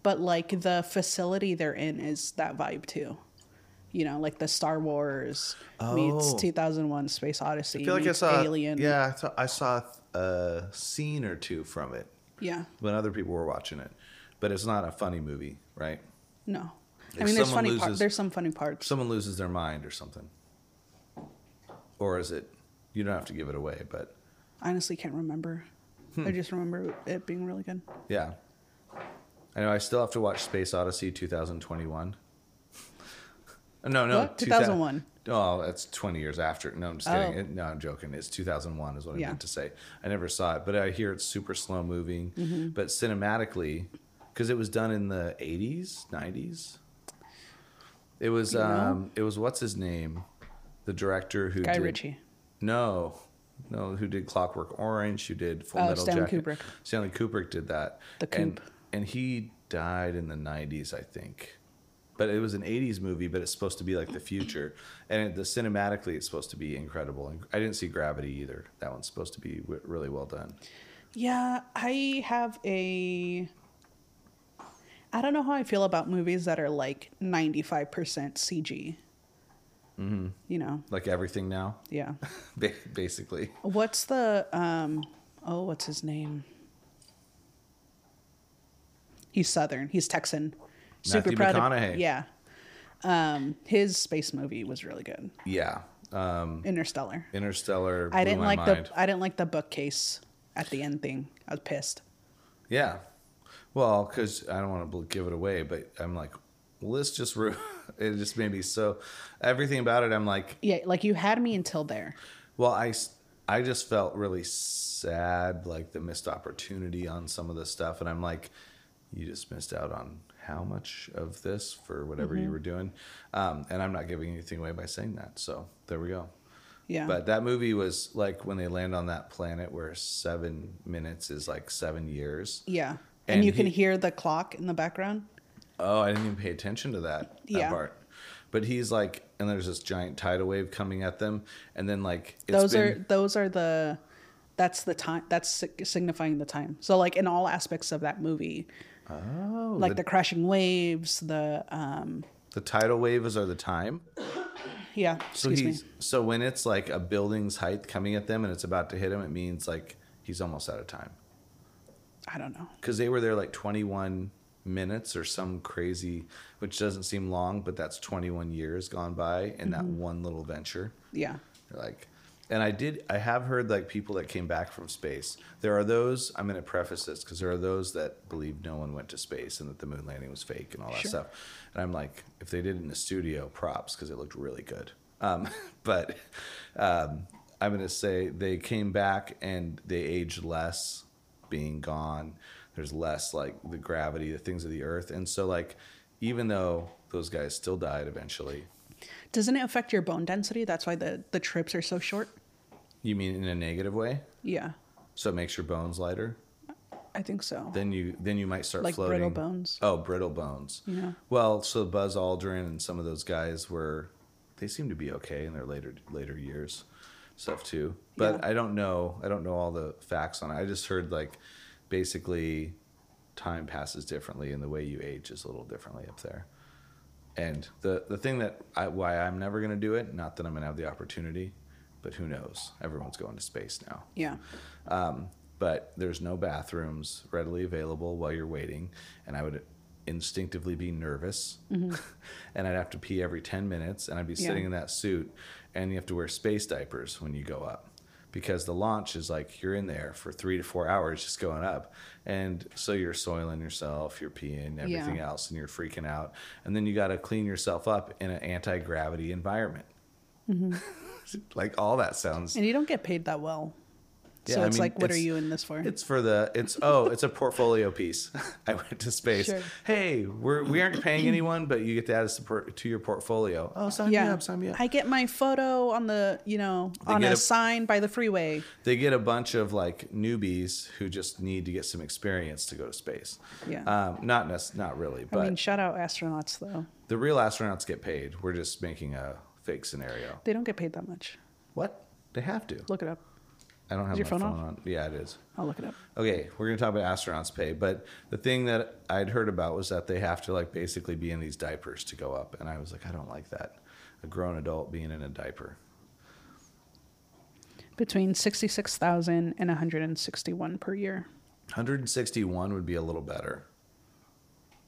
but like the facility they're in is that vibe too. You know, like the Star Wars meets Oh. 2001: Space Odyssey. I feel like I saw. Alien. Yeah, I saw, I saw a scene or two from it Yeah. when other people were watching it, but it's not a funny movie, right? No. I mean, there's funny par- There's some funny parts. Someone loses their mind or something, or is it? You don't have to give it away, but I honestly can't remember. Hmm. I just remember it being really good. Yeah. I know I still have to watch Space Odyssey 2021. no, no. What? 2001. Oh, that's 20 years after. No, I'm just Oh. kidding. It- no, I'm joking. It's 2001 is what I Yeah. meant to say. I never saw it, but I hear it's super slow moving. Mm-hmm. But cinematically, because it was done in the 80s, 90s. It was, You know? um, it was, what's his name? The director who Guy did. Ritchie. No, no, who did Clockwork Orange? Who did Full Oh, Metal Stanley Jacket? Kubrick. Stanley Kubrick did that. The and, Coop. and he died in the '90s, I think. But it was an '80s movie, but it's supposed to be like the future, and it, the cinematically, it's supposed to be incredible. And I didn't see Gravity either. That one's supposed to be w- really well done. Yeah, I have a. I don't know how I feel about movies that are like 95% CG. Mm-hmm. You know, Like everything now, yeah. basically. What's the um oh what's his name? He's southern. He's Texan. Super Matthew proud of McConaughey. Yeah. Um his space movie was really good. Yeah. Um, Interstellar. Interstellar. I didn't like mind. the I didn't like the bookcase at the end thing. I was pissed. Yeah. Well, because I don't want to give it away, but I'm like, well, this just ru- it just made me so everything about it. I'm like, Yeah, like you had me until there. well, I s- I just felt really sad, like the missed opportunity on some of the stuff, and I'm like, you just missed out on how much of this for whatever Mm-hmm. you were doing, um, and I'm not giving anything away by saying that. So there we go. Yeah. But that movie was like when they land on that planet where seven minutes is like seven years. yeah. And, and you can hear the clock in the background. Oh, I didn't even pay attention to that, that Yeah. part. But he's like, and there's this giant tidal wave coming at them, and then like it's those been, are those are the that's the time that's signifying the time. So like in all aspects of that movie, oh, like the, the crashing waves, the um the tidal waves are the time. yeah, So excuse he's me. so when it's like a building's height coming at them and it's about to hit him, it means like he's almost out of time I don't know. because they were there like 21 minutes or some crazy, which doesn't seem long, but that's 21 years gone by in that Mm-hmm. one little venture. Yeah. They're like, and I did. I have heard like people that came back from space. There are those. I'm going to preface this because there are those that believe no one went to space and that the moon landing was fake and all that Sure. stuff. And I'm like, if they did it in the studio, props because it looked really good. Um, but um, I'm going to say they came back and they aged less, being gone. There's less like the gravity, the things of the earth, and so like even though those guys still died eventually. Doesn't it affect your bone density? That's why the, the trips are so short. You mean in a negative way? Yeah, So it makes your bones lighter. I think so. Then you then you might start Like floating. brittle bones? Oh, brittle bones. Yeah. Well, so Buzz Aldrin and some of those guys were, they seem to be okay in their later later years, stuff too. But Yeah. I don't know. I don't know all the facts on it. I just heard like, basically, time passes differently, and the way you age is a little differently up there. And the the thing that I, why I'm never gonna do it, not that I'm gonna have the opportunity, but who knows? Everyone's going to space now yeah. um, but there's no bathrooms readily available while you're waiting and i would instinctively be nervous and i'd have to pee every 10 minutes and i'd be Yeah. sitting in that suit and you have to wear space diapers when you go up because the launch is like you're in there for three to four hours just going up and so you're soiling yourself you're peeing everything Yeah. else and you're freaking out and then you got to clean yourself up in an anti-gravity environment mm-hmm. like all that sounds And you don't get paid that well. So Yeah, I it's mean, like, what are you in this for? It's for the it's oh it's a portfolio piece. I went to space. Sure. Hey, we're we aren't paying anyone, but you get to add us to per- to your portfolio. Oh, sign me yeah. up, sign me up. I get my photo on the, you know, They on a, a- sign by the freeway. They get a bunch of like newbies who just need to get some experience to go to space. Yeah. Um, not nec- not really, But I mean, shout out astronauts though. the real astronauts get paid. We're just making a fake scenario. They don't get paid that much. What? They have to. Look it up. I don't have your my phone phone, on. Yeah, it is. I'll look it up. Okay, we're gonna talk about astronauts' pay, but the thing that I'd heard about was that they have to like basically be in these diapers to go up, and I was like, I don't like that. A grown adult being in a diaper. Between 66,000 and 161 per year. 161 would be a little better,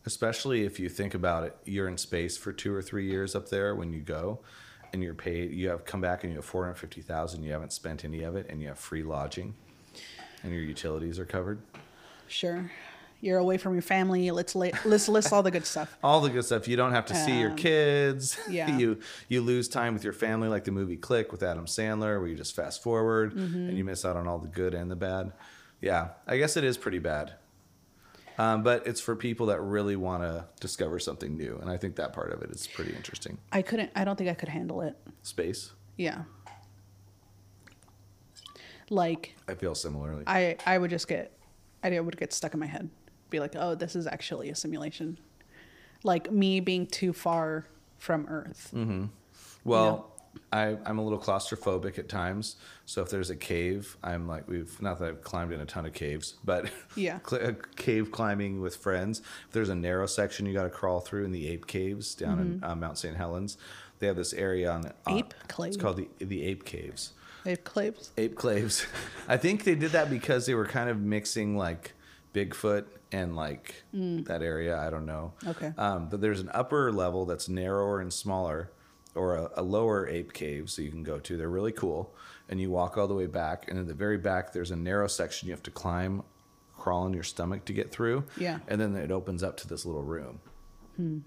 especially if you think about it. You're in space for two or three years up there when you go, and you're paid. You have come back and you have 450,000. You haven't spent any of it, and you have free lodging, and your utilities are covered. Sure. You're away from your family. Let's la- let's list all the good stuff. all the good stuff. You don't have to see your Um, kids. yeah. you you lose time with your family, like the movie Click with Adam Sandler, where you just fast forward Mm-hmm. and you miss out on all the good and the bad. Yeah, I guess it is pretty bad. Um, but it's for people that really want to discover something new, and I think that part of it is pretty interesting. I couldn't. I don't think I could handle it. Space, Yeah. Like I feel similarly. I I would just get I would get stuck in my head. Be like, "Oh, this is actually a simulation." Like me being too far from Earth. Mm-hmm. Well, I, I'm a little claustrophobic at times. So if there's a cave, I'm like, we've not that I've climbed in a ton of caves, but Yeah. uh, cave climbing with friends. If there's a narrow section you got to crawl through in the ape caves down in uh, Mount St. Helens, they have this area on Ape It's called the the ape caves. Ape clips. Ape claves. I think they did that because they were kind of mixing like Bigfoot and like that area. I don't know. Okay. Um, but there's an upper level that's narrower and smaller, or a, a lower ape cave, so you can go to. They're really cool, and you walk all the way back, and in the very back there's a narrow section you have to climb, crawl on your stomach to get through. Yeah. And then it opens up to this little room. Hmm.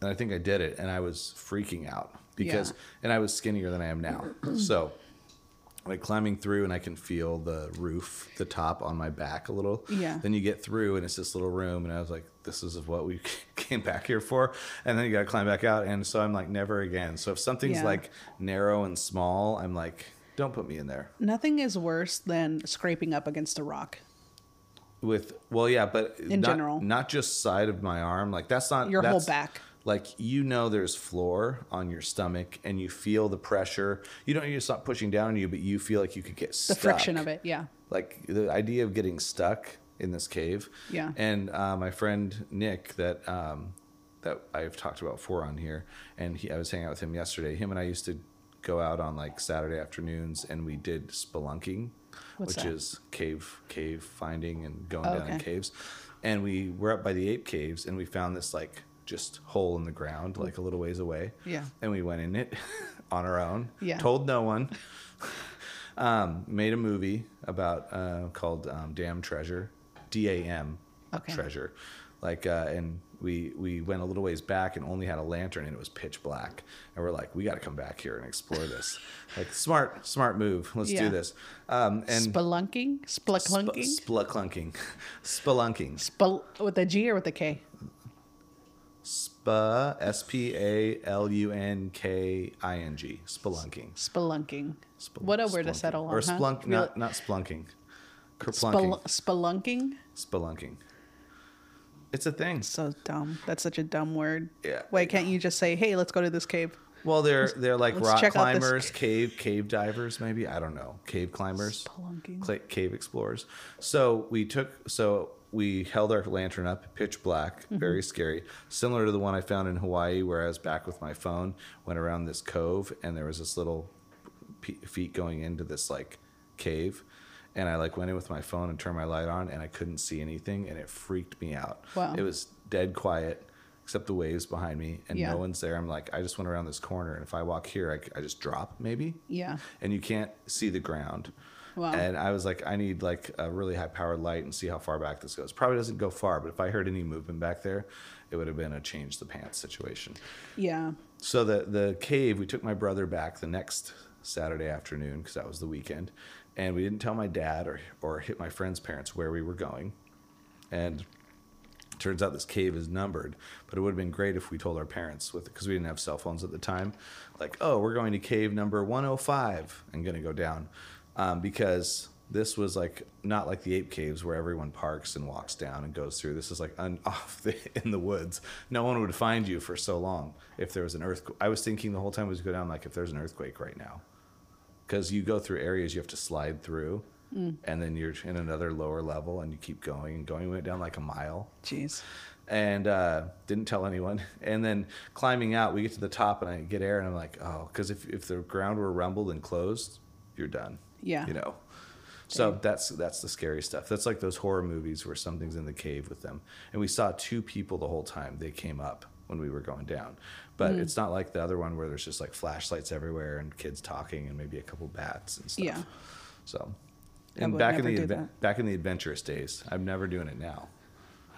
And I think I did it, and I was freaking out because, Yeah. and I was skinnier than I am now. so, like climbing through, and I can feel the roof, the top on my back a little. Yeah. Then you get through, and it's this little room, and I was like, "This is what we came back here for." And then you got to climb back out, and so I'm like, "Never again." So if something's Yeah. like narrow and small, I'm like, "Don't put me in there." Nothing is worse than scraping up against a rock. With well, yeah, but In not, general. not just side of my arm. Like that's not Your whole back. Like you know, there's floor on your stomach, and you feel the pressure. You don't. It's not pushing down on you, but you feel like you could get The stuck. friction of it, yeah. Like the idea of getting stuck in this cave. Yeah. And uh, my friend Nick, that um, that I've talked about before on here, and he, I was hanging out with him yesterday. Him and I used to go out on like Saturday afternoons, and we did spelunking, What's which that? is cave cave finding and going Oh, down in caves. And we were up by the ape caves, and we found this like just hole in the ground, like a little ways away. Yeah. And we went in it on our own. Yeah. Told no one. Um, made a movie about uh, called um, Damn Treasure, D A M Okay. Treasure. Like, uh, and we we went a little ways back and only had a lantern and it was pitch black. And we're like, we got to come back here and explore this. like, smart, smart move. Let's Yeah. do this. Um, and Spelunking? Spelunking? Sp- Splunking. Spelunking. Spel- with a G or with a K? Spa, S P A L U N K I N G. Spelunking. Spelunking. Spel- what a word to settle on. Or huh? splunk, not, not splunking. Kerplunking. Spel- spelunking? Spelunking. It's a thing. So dumb. That's such a dumb word. Yeah. Why can't you just say, hey, let's go to this cave? Well, they're they're like let's rock climbers, cave cave divers, maybe I don't know, cave climbers, Spelunking. cave explorers. So we took so we held our lantern up, pitch black, Mm-hmm. very scary, similar to the one I found in Hawaii, where I was back with my phone, went around this cove, and there was this little pe- feet going into this like cave. And I like went in with my phone and turned my light on, and I couldn't see anything, and it freaked me out. Wow. It was dead quiet, except the waves behind me, and Yeah. no one's there. I'm like, I just went around this corner, and if I walk here, I, I just drop maybe, Yeah. and you can't see the ground. Wow. And I was like, I need like a really high powered light and see how far back this goes. Probably doesn't go far, but if I heard any movement back there, it would have been a change the pants situation. Yeah. So the the cave, we took my brother back the next Saturday afternoon because that was the weekend, and we didn't tell my dad or or hit my friend's parents where we were going, and turns out this cave is numbered. But it would have been great if we told our parents with because we didn't have cell phones at the time, like oh we're going to cave number one hundred five and going to go down, um, because. This was like not like the ape caves where everyone parks and walks down and goes through. This is like off the, in the woods. No one would find you for so long if there was an earthquake. I was thinking the whole time was go down like if there's an earthquake right now, because you go through areas you have to slide through, and then you're in another lower level and you keep going and going. We went down like a mile Jeez. and uh, didn't tell anyone. And then climbing out, we get to the top and I get air and I'm like, oh, because if if the ground were rumbled and closed, you're done. Yeah. you know. So that's that's the scary stuff. That's like those horror movies where something's in the cave with them. And we saw two people the whole time. They came up when we were going down. But hmm. it's not like the other one where there's just like flashlights everywhere and kids talking and maybe a couple bats and stuff. Yeah. So, and back in the adve- back in the adventurous days, I'm never doing it now.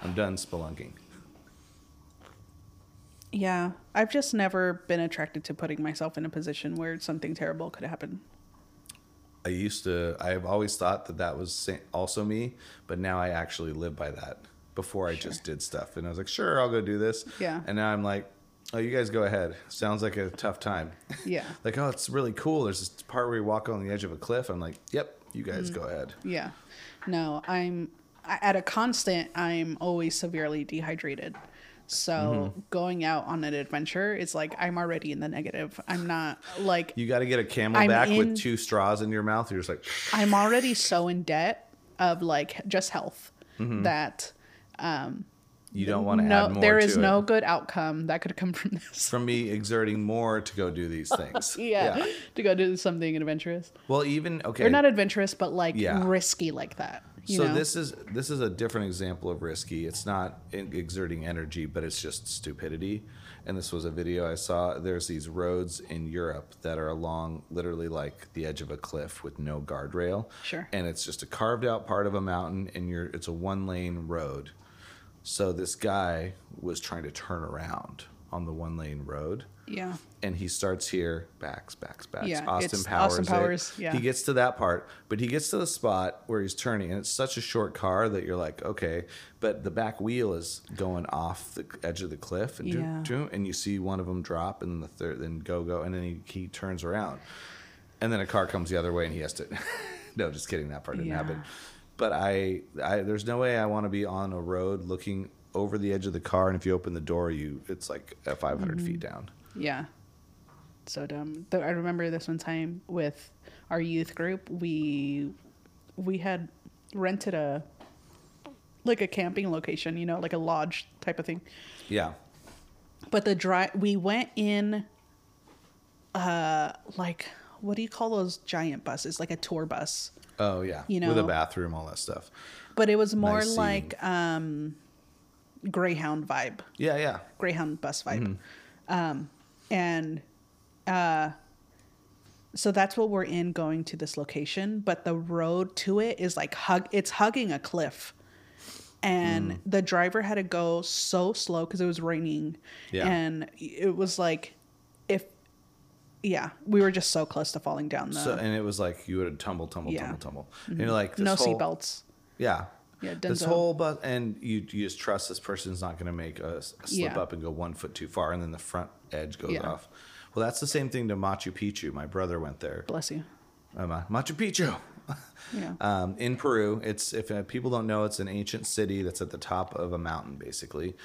I'm done spelunking. Yeah. I've just never been attracted to putting myself in a position where something terrible could happen. I used to. I've always thought that that was also me, but now I actually live by that. Before I just did stuff, and I was like, "Sure, I'll go do this." Yeah. And now I'm like, "Oh, you guys go ahead." Sounds like a tough time. Yeah. like, oh, it's really cool. There's this part where you walk on the edge of a cliff. I'm like, "Yep, you guys Mm. go ahead." Yeah. No, I'm at a constant, I'm always severely dehydrated. So Mm-hmm. going out on an adventure is like I'm already in the negative. I'm not like You got to get a CamelBak in- with two straws in your mouth. You're just like, I'm already so in debt of like just health Mm-hmm. that um you don't want to no add more. there is it. no good outcome that could come from this. from me exerting more to go do these things. yeah, to go do something adventurous. Well, even okay. Or not adventurous, but like Yeah. risky like that. You so know? this is this is a different example of risky. It's not exerting energy, but it's just stupidity. And this was a video I saw. There's these roads in Europe that are along literally like the edge of a cliff with no guardrail. Sure. And it's just a carved out part of a mountain, and you're it's a one lane road. So this guy was trying to turn around on the one lane road yeah. and he starts here, backs, backs, backs. Yeah, Austin Powers. Austin it. Powers, yeah. He gets to that part, but he gets to the spot where he's turning, and it's such a short car that you're like, okay, but the back wheel is going off the edge of the cliff, and, Yeah. and you see one of them drop, and the third, then go go, and then he, he turns around, and then a car comes the other way, and he has to. no, just kidding. That part didn't Yeah. happen. But I, I, there's no way I want to be on a road looking over the edge of the car, and if you open the door, you, it's like at 500 Mm-hmm. feet down. Yeah. So dumb. I remember this one time with our youth group. We we had rented a like a camping location, you know, like a lodge type of thing. Yeah. But the drive we went in uh like what do you call those giant buses? Like a tour bus. Oh yeah, You know, with a bathroom, all that stuff. But it was more Nice like um Greyhound vibe. Yeah, yeah. Greyhound bus vibe. Mm-hmm. Um, and uh, So that's what we're in going to this location, but the road to it is like hug it's hugging a cliff. And Mm. the driver had to go so slow because it was raining. Yeah. And it was like yeah, we were just so close to falling down the So and it was like you would tumble, tumble, Yeah. Mm-hmm. tumble, tumble. And you're like this no whole, seatbelts. Yeah. Yeah, This whole bus, and you you just trust this person's not going to make a slip Yeah. up and go one foot too far, and then the front edge goes Yeah. off. Well, that's the same thing to Machu Picchu. My brother went there. Bless you. Um, uh, Machu Picchu. Yeah. um, in Peru. It's if uh, people don't know, it's an ancient city that's at the top of a mountain, basically,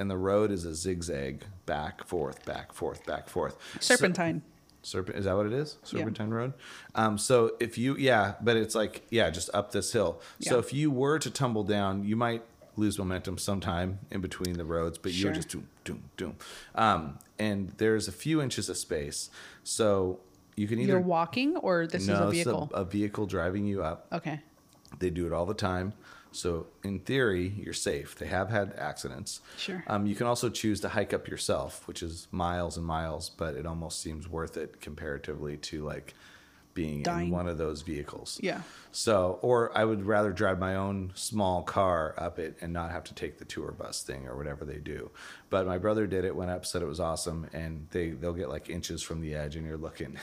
and the road is a zigzag, back forth, back forth, back forth. So- Serpentine. Serpent is that what it is? Yeah. Serpentine Road. Um, so if you yeah, but it's like yeah, just up this hill. So if you were to tumble down, you might lose momentum sometime in between the roads, but you're just doom doom doom. Um, and there's a few inches of space, so you can either You're walking or this no, is a vehicle? a vehicle driving you up. okay. They do it all the time. So in theory, you're safe. They have had accidents. Sure. Um, you can also choose to hike up yourself, which is miles and miles, but it almost seems worth it comparatively to like being in one of those vehicles. Yeah. So, or I would rather drive my own small car up it and not have to take the tour bus thing or whatever they do. But my brother did it, went up, said it was awesome, and they they'll get like inches from the edge, and you're looking,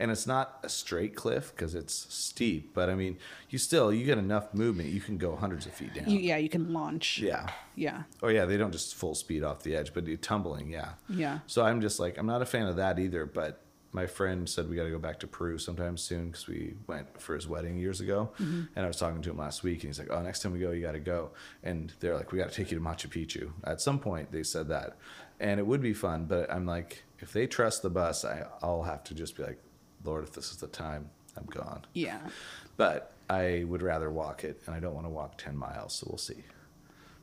and it's not a straight cliff because it's steep, but I mean, you still you get enough movement, you can go hundreds of feet down. You, yeah, you can launch. yeah. Yeah. Oh yeah, they don't just full speed off the edge, but you're tumbling, yeah. Yeah. So I'm just like I'm not a fan of that either. But my friend said we got to go back to Peru sometime soon because we went for his wedding years ago, Mm-hmm. and I was talking to him last week, and he's like, "Oh, next time we go, you got to go." And they're like, "We got to take you to Machu Picchu." At some point, they said that, and it would be fun. But I'm like, if they trust the bus, I, I'll have to just be like, "Lord, if this is the time, I'm gone." Yeah. But I would rather walk it, and I don't want to walk 10 miles, so we'll see.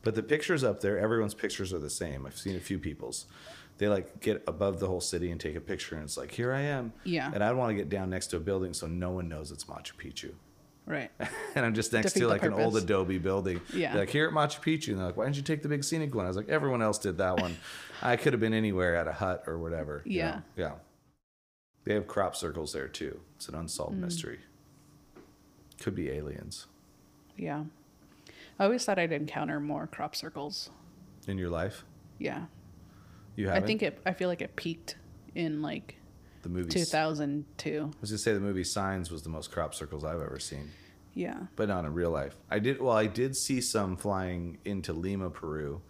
But the pictures up there, everyone's pictures are the same. I've seen a few people's. They like get above the whole city and take a picture, and it's like, here I am. Yeah. And I want to get down next to a building so no one knows it's Machu Picchu. Right. and I'm just next Defeat to like an old. Adobe building. Yeah. They're like, here at Machu Picchu. And they're like, why didn't you take the big scenic one? I was like, everyone else did that one. I could have been anywhere at a hut or whatever. you Yeah. know? Yeah. They have crop circles there too. It's an Mm. unsolved mystery. Could be aliens. Yeah. I always thought I'd encounter more crop circles. in your life? Yeah. You I haven't? think it I feel like it peaked in like the movie. 2002. I was gonna say the movie Signs was the most crop circles I've ever seen, Yeah. but not in real life. I did. Well, I did see some flying into Lima, Peru,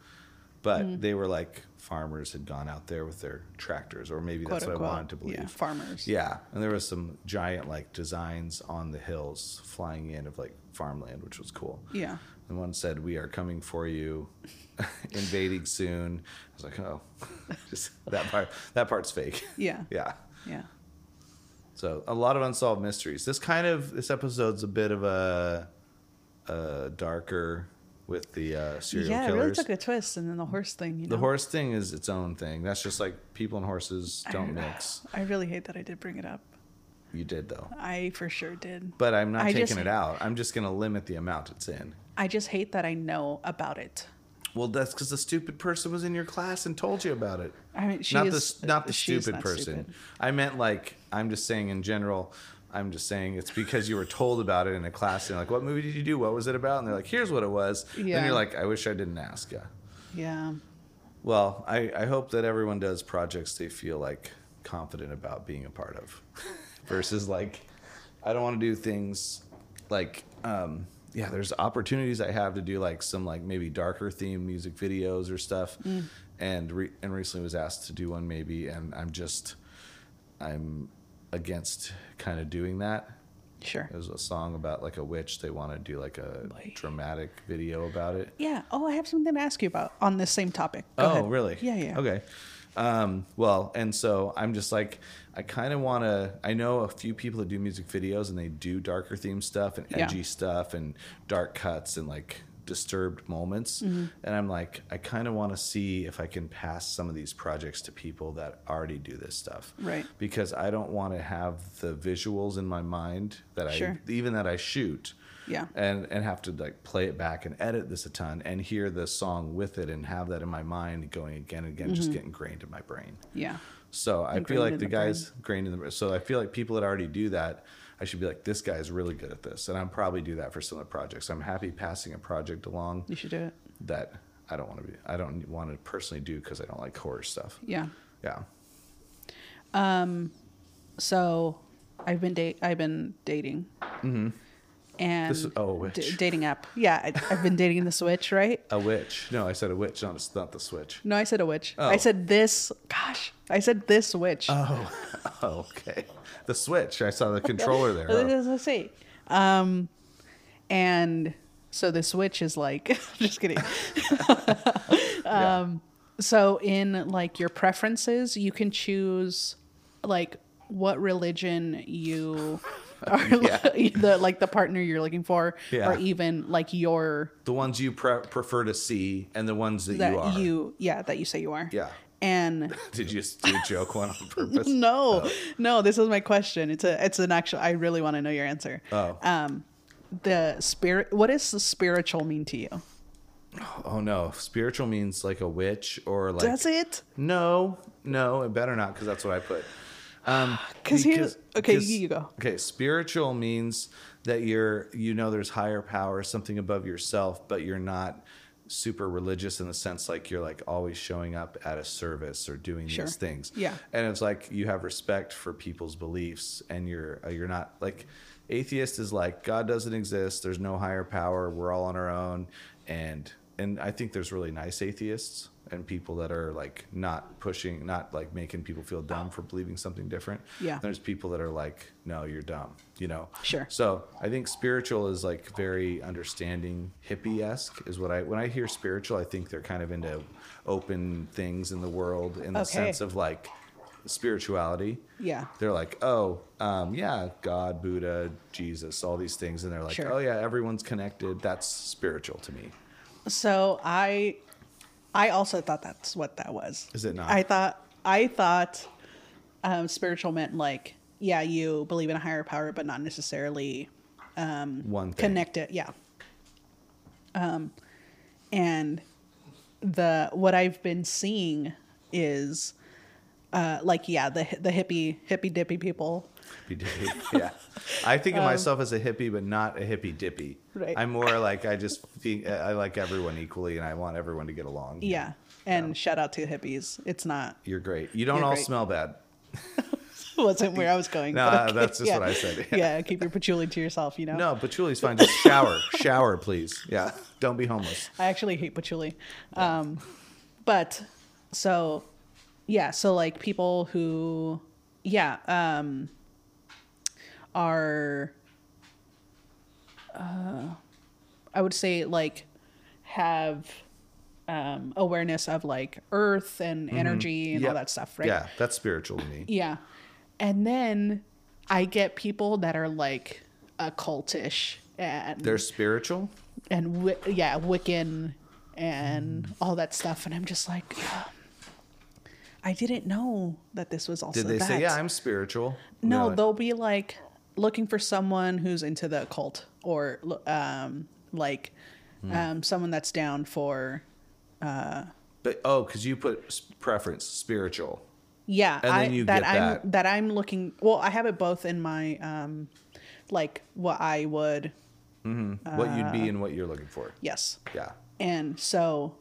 but Mm. they were like farmers had gone out there with their tractors, or maybe Quote that's what I wanted to believe. Yeah. Farmers. Yeah, and there was some giant like designs on the hills flying in of like farmland, which was cool. Yeah. And one said, "We are coming for you, invading soon." I was like, "Oh, just that part. That part's fake." Yeah. yeah. Yeah. So a lot of unsolved mysteries. This kind of this episode's a bit of a, a darker with the uh, serial yeah, it really took a twist, and then the horse thing. You know, the horse thing is its own thing. That's just like people and horses don't mix. I really hate that I did bring it up. You did though, I for sure did. but I'm not I taking it out. I'm just going to limit the amount it's in. I just hate that I know about it. Well, that's because the stupid person was in your class and told you about it. I mean, she not is the not the stupid not person. stupid. I meant like I'm just saying in general. I'm just saying it's because you were told about it in a class. And like, what movie did you do? What was it about? And they're like, here's what it was. And you're like, I wish I didn't ask you. Yeah. Well, I, I hope that everyone does projects they feel like confident about being a part of, versus like, I don't want to do things like, um, yeah, there's opportunities I have to do like some like maybe darker themed music videos or stuff, and re- and recently was asked to do one maybe, and I'm just, I'm against kind of doing that. Sure. There's a song about like a witch. They want to do like a Boy. dramatic video about it. Yeah. Oh, I have something to ask you about on this same topic. Go oh, ahead. really? Yeah, yeah. Okay. Um, well, and so I'm just like, I kind of want to. I know a few people that do music videos and they do darker theme stuff and Yeah. edgy stuff and dark cuts and like disturbed moments. Mm-hmm. And I'm like, I kind of want to see if I can pass some of these projects to people that already do this stuff. Right. Because I don't want to have the visuals in my mind that Sure. I even that I shoot Yeah. and and have to like play it back and edit this a ton and hear the song with it and have that in my mind going again and again Mm-hmm. just get ingrained in my brain Yeah. So I feel like the the brain. guys grained in the so I feel like people that already do that, I should be like, this guy is really good at this, and I'll probably do that for some of the projects. I'm happy passing a project along You should do it. that I don't want to be, I don't want to personally do because I don't like horror stuff. Yeah. Yeah. Um, So, I've been date. I've been dating. Mm-hmm. And This is- oh, which? d- dating app. Yeah, I, I've been dating in the Switch, right? A witch. No, I said a witch, not, not the switch. No, I said a witch. Oh. I said this. Gosh, I said this witch. Oh, okay. The switch. I saw the controller there. Does it say? Um, and so the switch is like, just kidding. Yeah. So in like your preferences, you can choose like what religion you are Yeah. the like the partner you're looking for, Yeah. or even like your The ones you pre- prefer to see and the ones that, that you are. you yeah that you say you are. Yeah. And Did you just do a joke one on purpose? no, no, this is my question. It's a it's an actual. I really want to know your answer. Oh. Um, the spirit. What does the spiritual mean to you? Oh no, spiritual means like a witch or like Does it? No, no, it better not because that's what I put. Um, 'Cause here's- okay, because- you go. Okay, spiritual means that you're you know there's higher power, something above yourself, but you're not super religious in the sense like you're like always showing up at a service or doing Sure. these things. Yeah. and it's like you have respect for people's beliefs, and you're uh, you're not like atheist is like God doesn't exist. There's no higher power. We're all on our own, and and I think there's really nice atheists and people that are like not pushing, not like making people feel dumb for believing something different. Yeah. There's people that are like, no, you're dumb, you know? Sure. So I think spiritual is like very understanding, hippie esque is what I, when I hear spiritual, I think they're kind of into open things in the world in the Okay. sense of like spirituality. Yeah. They're like, oh, um, yeah, God, Buddha, Jesus, all these things. And they're like, Sure. oh, yeah, everyone's connected. That's spiritual to me. So I, I also thought that's what that was. Is it not? I thought I thought um, spiritual meant like yeah, you believe in a higher power, but not necessarily One thing. connected. Yeah. Um, and the what I've been seeing is uh, like yeah, the the hippie hippie dippy people. Hippie dippy. yeah. I think of myself as a hippie, but not a hippie dippy. Um, Right. I'm more like I just think I like everyone equally, and I want everyone to get along. Yeah. And shout out to hippies. It's not You're great. You don't all great. smell bad. wasn't where I was going. No, okay, that's just yeah. what I said. Yeah. keep your patchouli to yourself. You know. No, patchouli's fine. Just shower, shower, please. Yeah, don't be homeless. I actually hate patchouli. Um, but so, yeah, so like people who, yeah, um, are, uh, I would say like have um, awareness of like earth and energy and Yep. all that stuff, right? Yeah, that's spiritual to me. Yeah. And then I get people that are like occultish and They're spiritual. and wi- yeah, Wiccan and all that stuff, and I'm just like, I didn't know that this was also. Did they that. say, "Yeah, I'm spiritual"? No, They're they'll be like looking for someone who's into the occult or um, like Hmm. um, someone that's down for But oh, because you put preference spiritual. yeah. And I, then you that get I'm that. that I'm looking. Well, I have it both in my um, like what I would what you'd Uh, be and what you're looking for. yes, Yeah, and so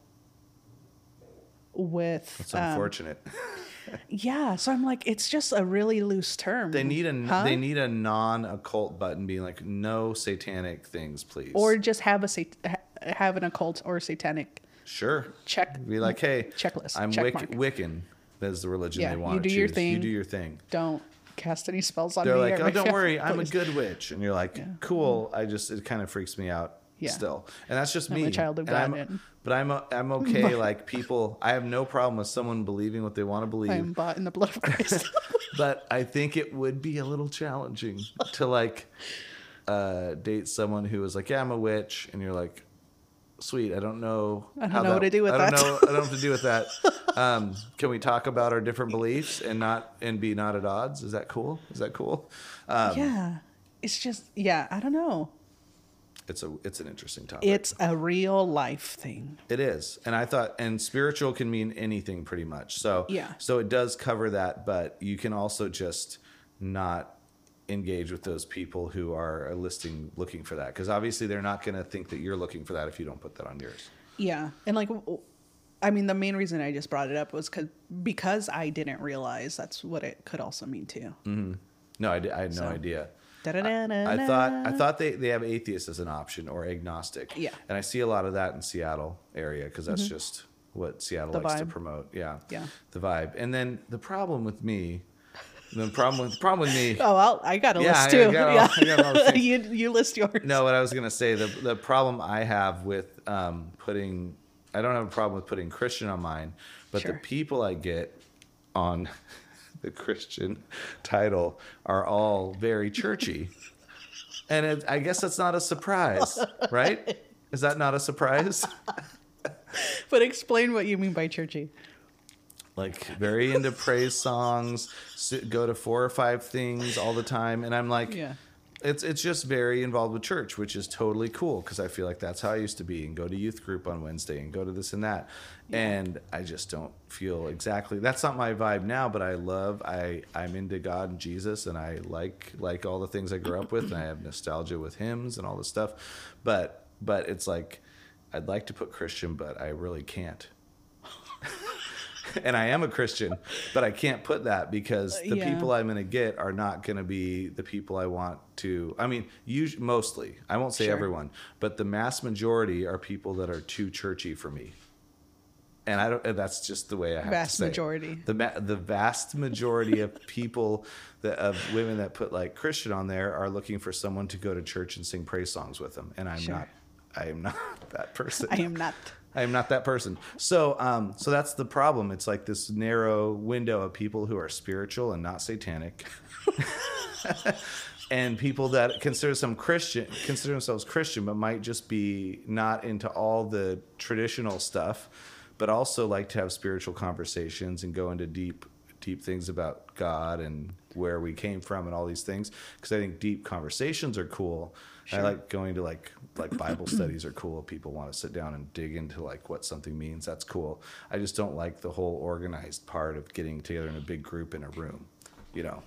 with it's um, unfortunate. Yeah, so I'm like, it's just a really loose term. They need a Huh? they need a non occult button being like no satanic things, please. or just have a sat- have an occult or satanic sure, check. be like, hey, Checklist, I'm check Wic- Wiccan. That's the religion Yeah, they you want. do to your choose. thing. You do your thing. Don't cast any spells on They're me. like, oh, don't worry, I'm a good witch, and you're like, cool. I just it kind of freaks me out. Yeah. Still, and that's just I'm me. a child of And I'm- God, but I'm I'm okay. like people, I have no problem with someone believing what they want to believe. I am bought in the blood of Christ. but I think it would be a little challenging to like uh, date someone who is like, yeah, I'm a witch, and you're like, sweet, I don't know. I don't how know what to do with I that." I don't know. I don't know what to do with that. Um, can we talk about our different beliefs and not and be not at odds? Is that cool? Is that cool? Um, yeah, it's just yeah. I don't know. It's a it's an interesting topic. It's a real life thing. It is. And I thought and spiritual can mean anything pretty much. So Yeah. so it does cover that, but you can also just not engage with those people who are listing looking for that because obviously they're not going to think that you're looking for that if you don't put that on yours. Yeah, and like, I mean, the main reason I just brought it up was cause, because I didn't realize that's what it could also mean too. Mm-hmm. No, I, I had no So. idea. I thought I thought they, they have atheist as an option or agnostic. Yeah. Mm-hmm. and I see a lot of that in Seattle area because that's just what Seattle The likes to promote. Yeah, Yeah. the vibe. And then the problem with me, the problem with the problem with me. Oh, I'll, I got a Yeah, list I too. got all- yeah, I got all the things. you you list yours. No, what I was gonna say the the problem I have with um, putting I don't have a problem with putting Christian on mine, but Sure. the people I get on the Christian title are all very churchy, and it, I guess that's not a surprise, right? Is that not a surprise? But explain what you mean by churchy. like very into praise songs, go to four or five things all the time, and I'm like, Yeah. It's it's just very involved with church, which is totally cool because I feel like that's how I used to be, and go to youth group on Wednesday, and go to this and that, and I just don't feel exactly that's not my vibe now. But I love I I'm into God and Jesus, and I like like all the things I grew up with, and I have nostalgia with hymns and all this stuff, but but it's like I'd like to put Christian, but I really can't and I am a Christian, but I can't put that because the Yeah. people I'm going to get are not going to be the people I want to. I mean, us- mostly, I won't say Sure. everyone, but the mass majority are people that are too churchy for me. And I don't. and That's just the way I have Vast to say it. majority. The ma- the vast majority of people that of women that put like Christian on there are looking for someone to go to church and sing praise songs with them, and I'm Sure. not. I am not that person. I am not. I am not that person. So, um, so that's the problem. It's like this narrow window of people who are spiritual and not satanic, and people that consider some Christian, consider themselves Christian, but might just be not into all the traditional stuff, but also like to have spiritual conversations and go into deep, deep things about God and where we came from and all these things. Because I think deep conversations are cool. I like going to like like Bible studies are cool. People want to sit down and dig into like what something means. That's cool. I just don't like the whole organized part of getting together in a big group in a room, you know,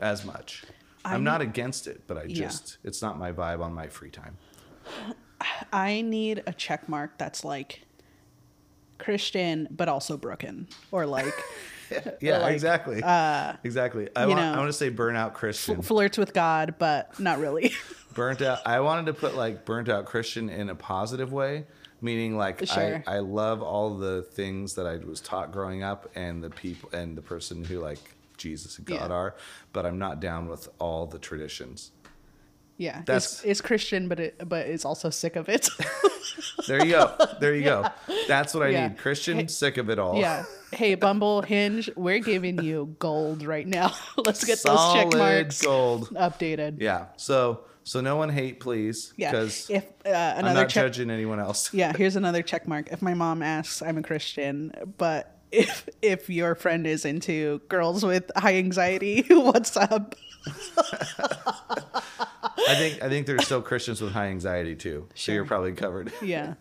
as much. I'm, I'm- not against it, but I Yeah. just it's not my vibe on my free time. I need a check mark that's like Christian, but also broken, or like Yeah, like, exactly. Uh, exactly. I want know, I want to say burnout Christian. flirts with God, but not really. burnt out i wanted to put like burnt out christian in a positive way meaning like Sure. I, I love all the things that i was taught growing up and the people and the person who like jesus and god Yeah. are but i'm not down with all the traditions yeah, That's- it's, it's Christian, but it but is also sick of it. there you go there you go that's what i Yeah. need christian Hey- sick of it all yeah. Hey, Bumble, Hinge, we're giving you gold right now. Let's get those check marks gold updated. yeah so so no one hate please Yeah. because If uh, i'm another not check, judging anyone else yeah, here's another check mark. If my mom asks, I'm a Christian, but if if your friend is into girls with high anxiety, what's up? I think i think there's still christians with high anxiety too so you're probably covered Yeah.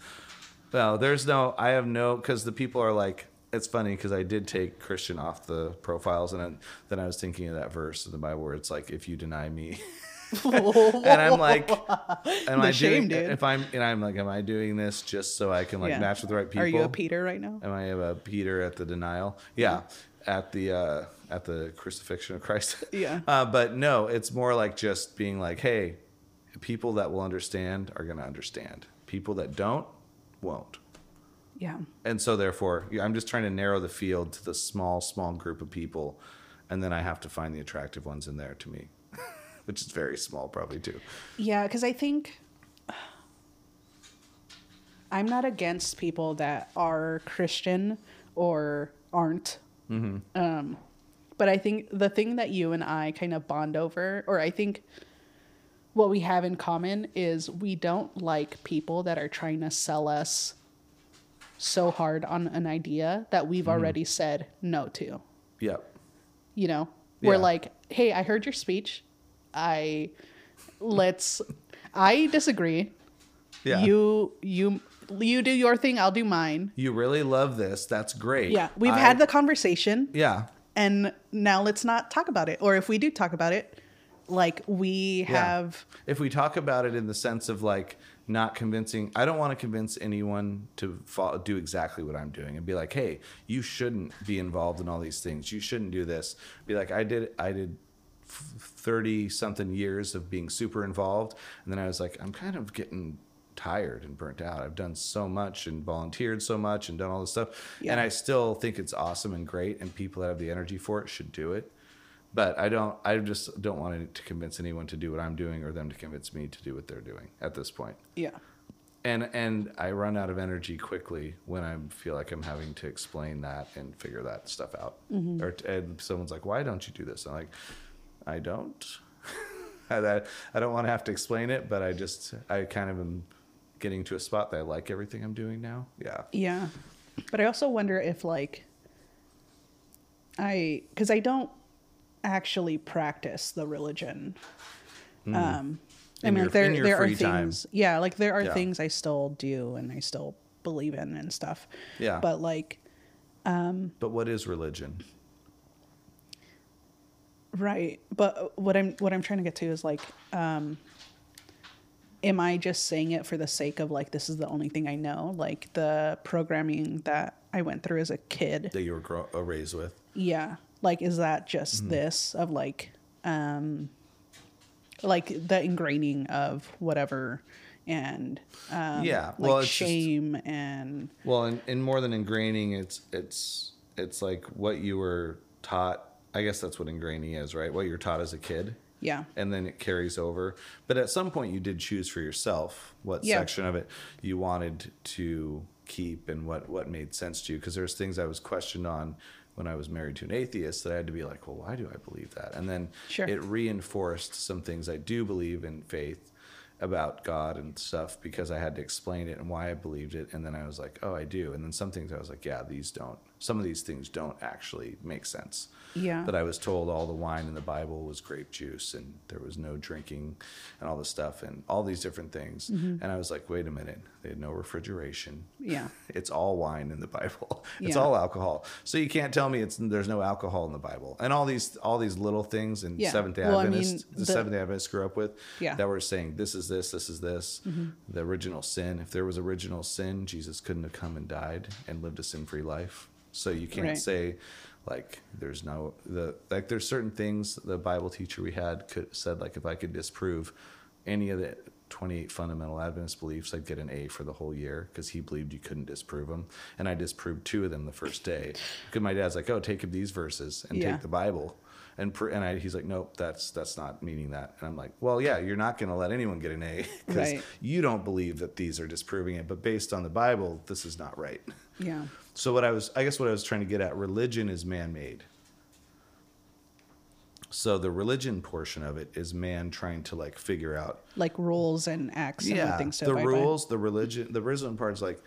No, there's no. I have no because the people are like. It's funny because I did take Christian off the profiles, and then, then I was thinking of that verse in the Bible where it's like, "If you deny me," and I'm like, "Am The I shame, doing? dude. If I'm and I'm like, am I doing this just so I can like Yeah. match with the right people? Are you a Peter right now? Am I a Peter at the denial? Yeah, at the uh, at the crucifixion of Christ. Yeah. Uh, but no, it's more like just being like, hey, people that will understand are going to understand. People that don't won't. Yeah. And so therefore, I'm just trying to narrow the field to the small, small group of people, and then I have to find the attractive ones in there to me, which is very small, probably too. Yeah, because I think I'm not against people that are Christian or aren't. Um, but I think the thing that you and I kind of bond over, or I think what we have in common, is we don't like people that are trying to sell us so hard on an idea that we've already said no to Yep. you know we're Yeah. like hey i heard your speech i let's i disagree Yeah. You you you do your thing, I'll do mine. You really love this. That's great. Yeah. We've I- had the conversation Yeah. and now let's not talk about it. Or if we do talk about it, like we Yeah. have If we talk about it in the sense of like not convincing, I don't want to convince anyone to follow, do exactly what I'm doing and be like, hey, you shouldn't be involved in all these things. You shouldn't do this. Be like, I did, I did 30 something years of being super involved. And then I was like, I'm kind of getting tired and burnt out. I've done so much and volunteered so much and done all this stuff. Yeah. And I still think it's awesome and great. And people that have the energy for it should do it but I don't. I just don't want to convince anyone to do what I'm doing, or them to convince me to do what they're doing at this point. yeah. And and I run out of energy quickly when I feel like I'm having to explain that and figure that stuff out. Mm-hmm. Or and someone's like, "Why don't you do this?" I'm like, "I don't. I I don't want to have to explain it, but I just I kind of am getting to a spot that I like everything I'm doing now. Yeah. Yeah. But I also wonder if like I cuz I don't actually practice the religion. Um I Hmm. Mean your- like there there are free time. things yeah, like there are Yeah. things I still do and I still believe in and stuff. Yeah. But like um But what is religion? Right. But what I'm what I'm trying to get to is like um am I just saying it for the sake of like this is the only thing I know? Like the programming that I went through as a kid. That you were grow- uh, raised with? Yeah. Like is that just Mm-hmm. this of like um like the ingraining of whatever and um Yeah, like well, it's just- shame and Well, and, and more than ingraining, it's it's it's like what you were taught. I guess that's what ingraining is, right? What you're taught as a kid, yeah. and then it carries over. But at some point, you did choose for yourself what Yeah. section of it you wanted to keep and what what made sense to you. Because there's things I was questioned on when I was married to an atheist that I had to be like, well, why do I believe that? And then Sure. it reinforced some things I do believe in faith about God and stuff because I had to explain it and why I believed it. And then I was like, oh, I do. And then some things I was like, yeah, these don't. Some of these things don't actually make sense. Yeah. But I was told all the wine in the Bible was grape juice and there was no drinking and all this stuff and all these different things. Mm-hmm. And I was like, wait a minute, they had no refrigeration. Yeah. It's all wine in the Bible. It's Yeah. all alcohol. So you can't tell me it's there's no alcohol in the Bible. And all these all these little things and Yeah. Seventh Day Well, I mean, the, the- Seventh Day Adventists grew up with Yeah. Mm-hmm. that were saying this is this, this is this, the original sin. If there was original sin, Jesus couldn't have come and died and lived a sin free life. So you can't Right. say like there's no the like there's certain things the Bible teacher we had could said like if I could disprove any of the 28 fundamental Adventist beliefs, I'd get an A for the whole year because he believed you couldn't disprove them. And I disproved two of them the first day. Because my dad's like, oh, take these verses and Yeah. take the Bible. And, pr- and I, he's like, nope, that's that's not meaning that. And I'm like, well, yeah, you're not going to let anyone get an A because Right. you don't believe that these are disproving it. But based on the Bible, this is not right. Yeah. So what I was, I guess, what I was trying to get at, religion is man-made. So the religion portion of it is man trying to like figure out Like rules and acts and what things to the abide by. rules, the religion, the religion part is like,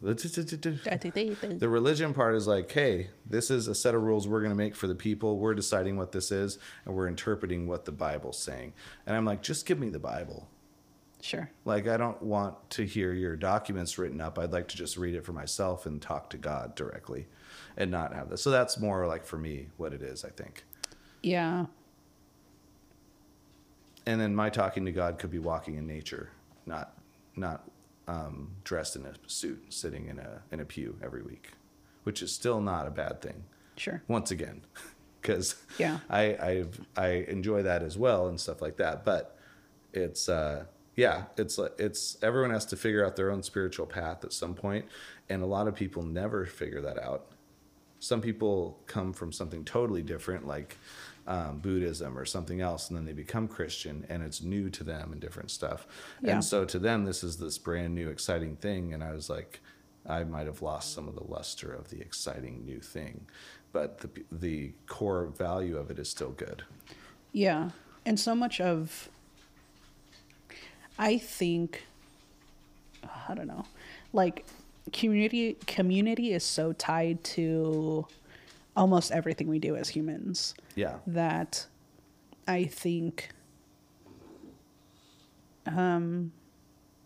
the religion part is like, hey, this is a set of rules we're going to make for the people. We're deciding what this is, and we're interpreting what the Bible's saying. And I'm like, just give me the Bible. Sure. Like, I don't want to hear your documents written up. I'd like to just read it for myself and talk to God directly, and not have this. So that's more like for me what it is. I think. Yeah. and then my talking to God could be walking in nature, not not um, dressed in a suit, sitting in a in a pew every week, which is still not a bad thing. Sure. Once again, because Yeah. I I I enjoy that as well and stuff like that. But it's uh, yeah, it's like- it's everyone has to figure out their own spiritual path at some point, and a lot of people never figure that out. Some people come from something totally different, like um, Buddhism or something else, and then they become Christian, and it's new to them and different stuff. Yeah. And so to them, this is this brand new, exciting thing. And I was like, I might have lost some of the luster of the exciting new thing, but the the core value of it is still good. Yeah. And so much of I think I don't know. Like community community is so tied to almost everything we do as humans Yeah. that I think um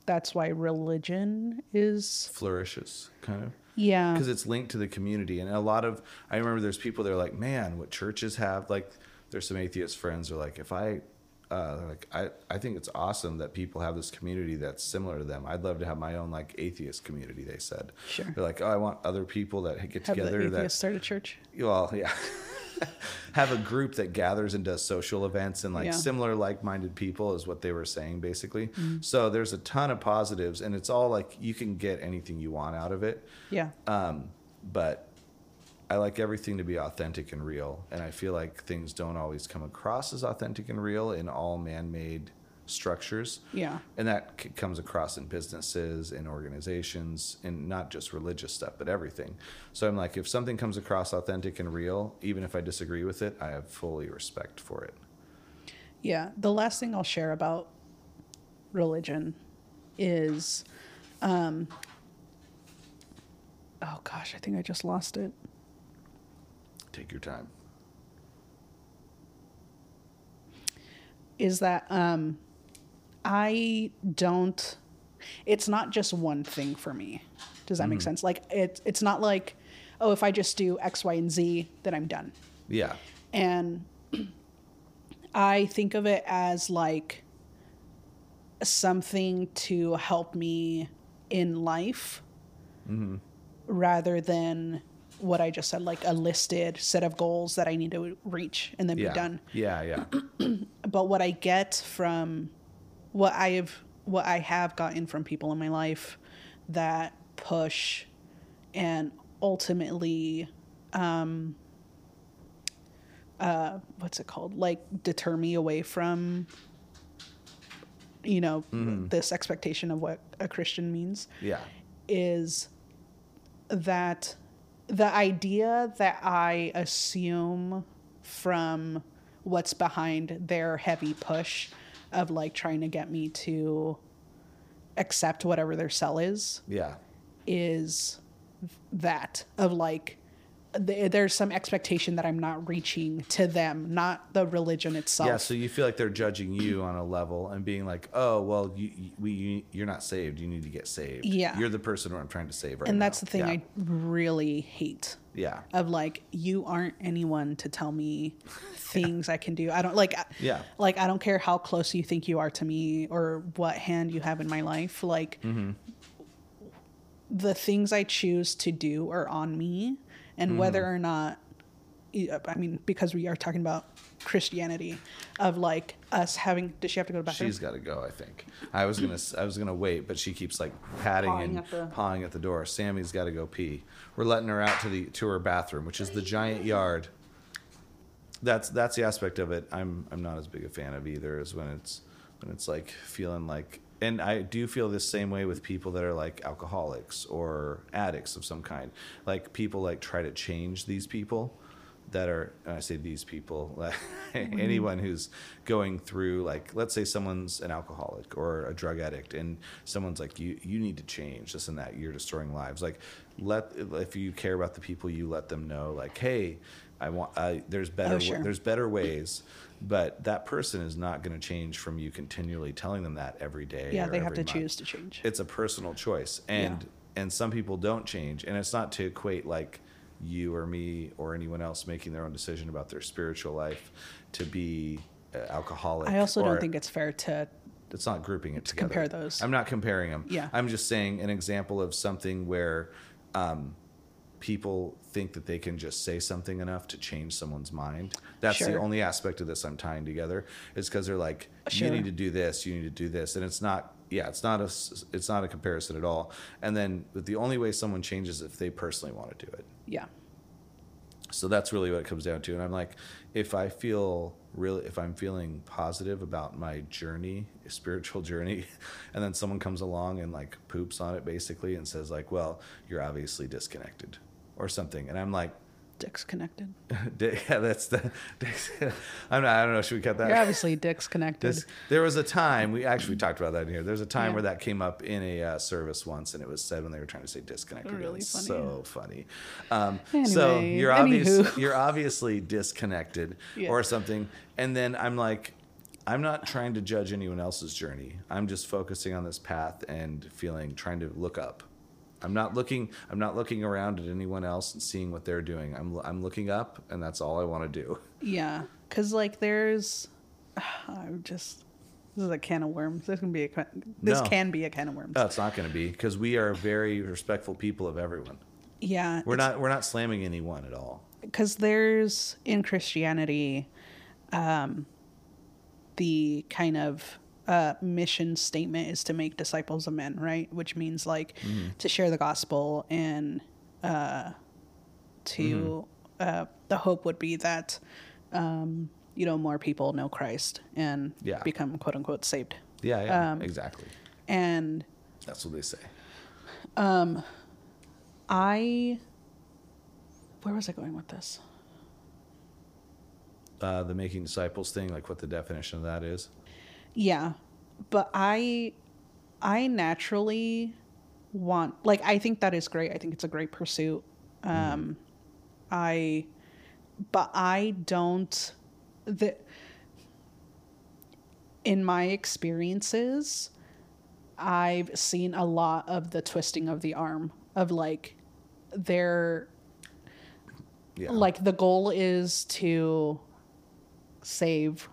that's why religion is Flourishes, kind of. yeah because it's linked to the community and a lot of i remember there's people that are like man what churches have like there's some atheist friends are like if i uh, like I, I think it's awesome that people have this community that's similar to them. I'd love to have my own like atheist community they said. Sure. they're like oh i want other people that get have together atheist that start a church? Well yeah. Have a group that gathers and does social events and like Yeah. Mm-hmm. similar like-minded people is what they were saying basically. So there's a ton of positives and it's all like you can get anything you want out of it. Yeah. Um, but I like everything to be authentic and real, and I feel like things don't always come across as authentic and real in all man-made structures. Yeah. and that c- comes across in businesses, in organizations, and not just religious stuff, but everything. So I'm like, if something comes across authentic and real, even if I disagree with it, I have fully respect for it. Yeah, the last thing I'll share about religion is um oh gosh, I think I just lost it. Take your time. Is that um I don't it's not just one thing for me. Does that make sense? Like it it's not like oh if I just do X, Y, and Z, then I'm done. Yeah, and I think of it as like something to help me in life rather than what I just said, like a listed set of goals that I need to reach and then yeah, be done. yeah, yeah, But what I get from what I have, what I have gotten from people in my life that push and ultimately uh what's it called? Like deter me away from you know this expectation of what a christian means yeah, is that the idea that i assume from what's behind their heavy push of like trying to get me to accept whatever their sell is yeah, is that of like th- there's some expectation that I'm not reaching to them, not the religion itself. Yeah, so you feel like they're judging you on a level and being like, "Oh, well, you, you we you, you're not saved. You need to get saved. Yeah. you're the person who I'm trying to save right and now." that's the thing yeah. I really hate yeah, of like you aren't anyone to tell me things I can do. I don't like Yeah. like I don't care how close you think you are to me or what hand you have in my life. Like Mm-hmm. the things I choose to do are on me and Mm-hmm. whether or not I mean because we are talking about Christianity of like us having does she have to go to the bathroom? she's got to go. I think I was gonna I was gonna wait, but she keeps like patting Pawing and at the- pawing at the door. Sammy's got to go pee. We're letting her out to the to her bathroom, which is the giant yard. That's that's the aspect of it. I'm I'm not as big a fan of either. Is when it's when it's like feeling like and I do feel this same way with people that are like alcoholics or addicts of some kind. Like people like try to change these people that are and I say these people, like mm-hmm. anyone who's going through like let's say someone's an alcoholic or a drug addict and someone's like you you need to change this and that you're destroying lives. Like let if you care about the people you let them know like hey, I want I, there's better Oh, sure. there's better ways but that person is not going to change from you continually telling them that every day yeah, they have to month choose to change. it's a personal choice and and some people don't change and it's not to equate like you or me or anyone else making their own decision about their spiritual life to be uh, alcoholic I also don't think it's fair to it's not grouping it together. compare those. I'm not comparing them. Yeah. I'm just saying an example of something where um, people think that they can just say something enough to change someone's mind. That's the only aspect of this I'm tying together is because they're like, Sure. you need to do this, you need to do this, and it's not. Yeah, it's not a it's not a comparison at all. And then, but the only way someone changes is if they personally want to do it. yeah. So that's really what it comes down to. And I'm like, if I feel really, if I'm feeling positive about my journey, spiritual journey, and then someone comes along and like poops on it basically and says like, well, you're obviously disconnected or something. And I'm like, Dick's connected. Dick, yeah, that's the, Dick's, I'm not, I don't know. Should we cut that? You're obviously Dick's connected. This, there was a time we actually talked about that in here. There's a time Yeah. where that came up in a uh, service once, and it was said when they were trying to say disconnected. Really funny. so funny. Um, so Anyway, you're obvious, anywho. you're obviously disconnected Yeah. or something, and then I'm like, I'm not trying to judge anyone else's journey. I'm just focusing on this path and feeling trying to look up. I'm not looking I'm not looking around at anyone else and seeing what they're doing. I'm I'm looking up and that's all I want to do. Yeah, because like there's, I'm just this is a can of worms. This can be a this No. can be a can of worms. No, it's not going to be because we are very respectful people of everyone. yeah, We're not we're not slamming anyone at all. because there's in Christianity, um, the kind of uh, mission statement is to make disciples of men, right? Which means like to share the gospel and uh, to uh, the hope would be that um, you know more people know Christ and Yeah. become quote unquote saved. Yeah, yeah, Um, exactly. And That's what they say. Um, I, where was I going with this? Uh, the making disciples thing, like what the definition of that is. Yeah, but I I naturally want like I think that is great. I think it's a great pursuit. Um I but I don't the in my experiences I've seen a lot of the twisting of the arm of like their Yeah. like the goal is to save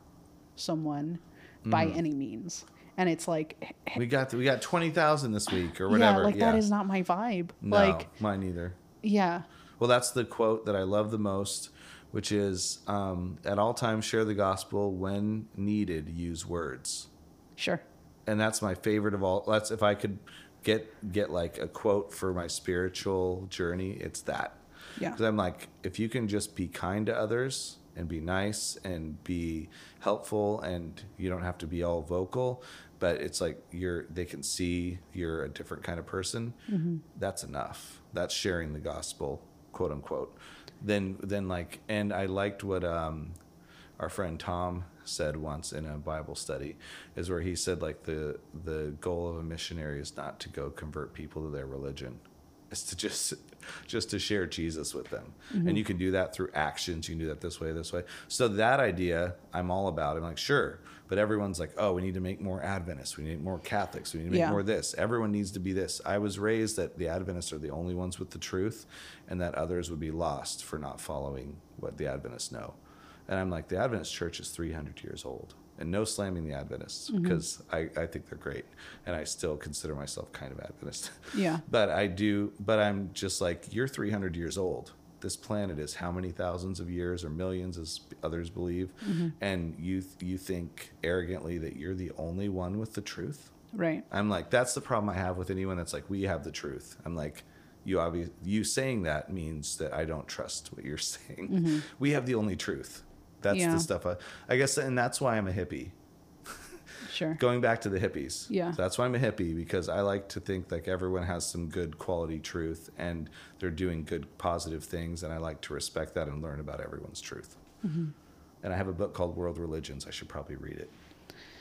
someone by Mm. any means and it's like we got we got twenty thousand this week or whatever. yeah like that is not my vibe no, like mine either. yeah Well, that's the quote that I love the most, which is um, at all times share the gospel when needed, use words. sure And that's my favorite of all. That's if I could get get like a quote for my spiritual journey, it's that. Yeah. Because I'm like, if you can just be kind to others and be nice and be helpful, and you don't have to be all vocal, but it's like you're they can see you're a different kind of person. That's enough. That's sharing the gospel, quote unquote. Then then like, and I liked what um, our friend Tom said once in a Bible study, is where he said like the the goal of a missionary is not to go convert people to their religion is to just just to share Jesus with them. Mm-hmm. And you can do that through actions. You can do that this way, this way. So that idea I'm all about. I'm like, sure. But everyone's like, oh, we need to make more Adventists. We need more Catholics. We need to make Yeah. more this. Everyone needs to be this. I was raised that the Adventists are the only ones with the truth and that others would be lost for not following what the Adventists know. And I'm like, the Adventist church is 300 years old. And no slamming the Adventists mm-hmm. because I, I think they're great. And I still consider myself kind of Adventist. Yeah. But I do, but I'm just like, you're 300 years old. This planet is how many thousands of years or millions, as others believe, mm-hmm. and you you think arrogantly that you're the only one with the truth. right I'm like, that's the problem I have with anyone that's like, we have the truth. I'm like, you obvious, you saying that means that I don't trust what you're saying. Mm-hmm. We have the only truth. That's Yeah. the stuff I, I guess, and that's why I'm a hippie sure going back to the hippies. Yeah. That's why I'm a hippie because I like to think like everyone has some good quality truth and they're doing good positive things and I like to respect that and learn about everyone's truth. Mm-hmm. And I have a book called World Religions. I should probably read it.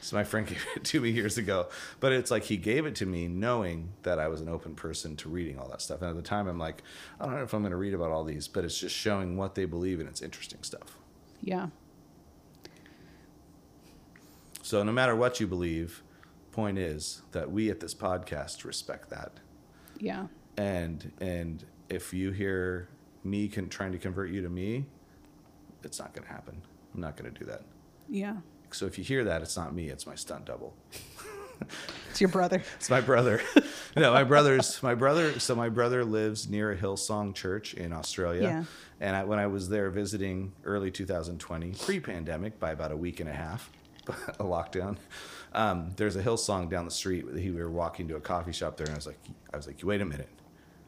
So my friend gave it to me years ago, but it's like he gave it to me knowing that I was an open person to reading all that stuff. And at the time, I'm like, I don't know if I'm going to read about all these, but it's just showing what they believe and it's interesting stuff. Yeah So no matter what you believe, point is that we at this podcast respect that. yeah And and if you hear me con- trying to convert you to me, it's not going to happen. I'm not going to do that. yeah So if you hear that, it's not me. It's my stunt double. it's your brother It's my brother. no, my brother's my brother. So my brother lives near a Hillsong Church in Australia. Yeah. And I, when I was there visiting early 2020, pre-pandemic, by about a week and a half, a lockdown, um, there's a Hillsong down the street. He, we were walking to a coffee shop there, and I was like, I was like, wait a minute,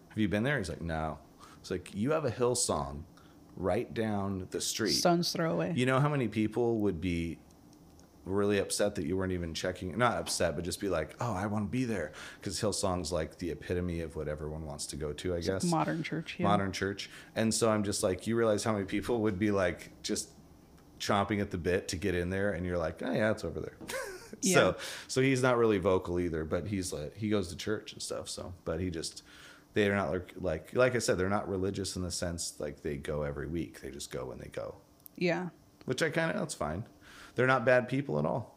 have you been there? He's like, no. It's like you have a Hillsong right down the street. stones throw away You know how many people would be really upset that you weren't even checking? Not upset, but just be like, "Oh, I want to be there," because Hillsong's like the epitome of what everyone wants to go to. I guess modern church yeah modern church. And so I'm just like, you realize how many people would be like just chomping at the bit to get in there, and you're like, "Oh yeah, it's over there." Yeah. So so he's not really vocal either, but he's like he goes to church and stuff. So, but he just. They're not like, like like I said, they're not religious in the sense like they go every week. They just go when they go yeah which I kind of that's fine. They're not bad people at all.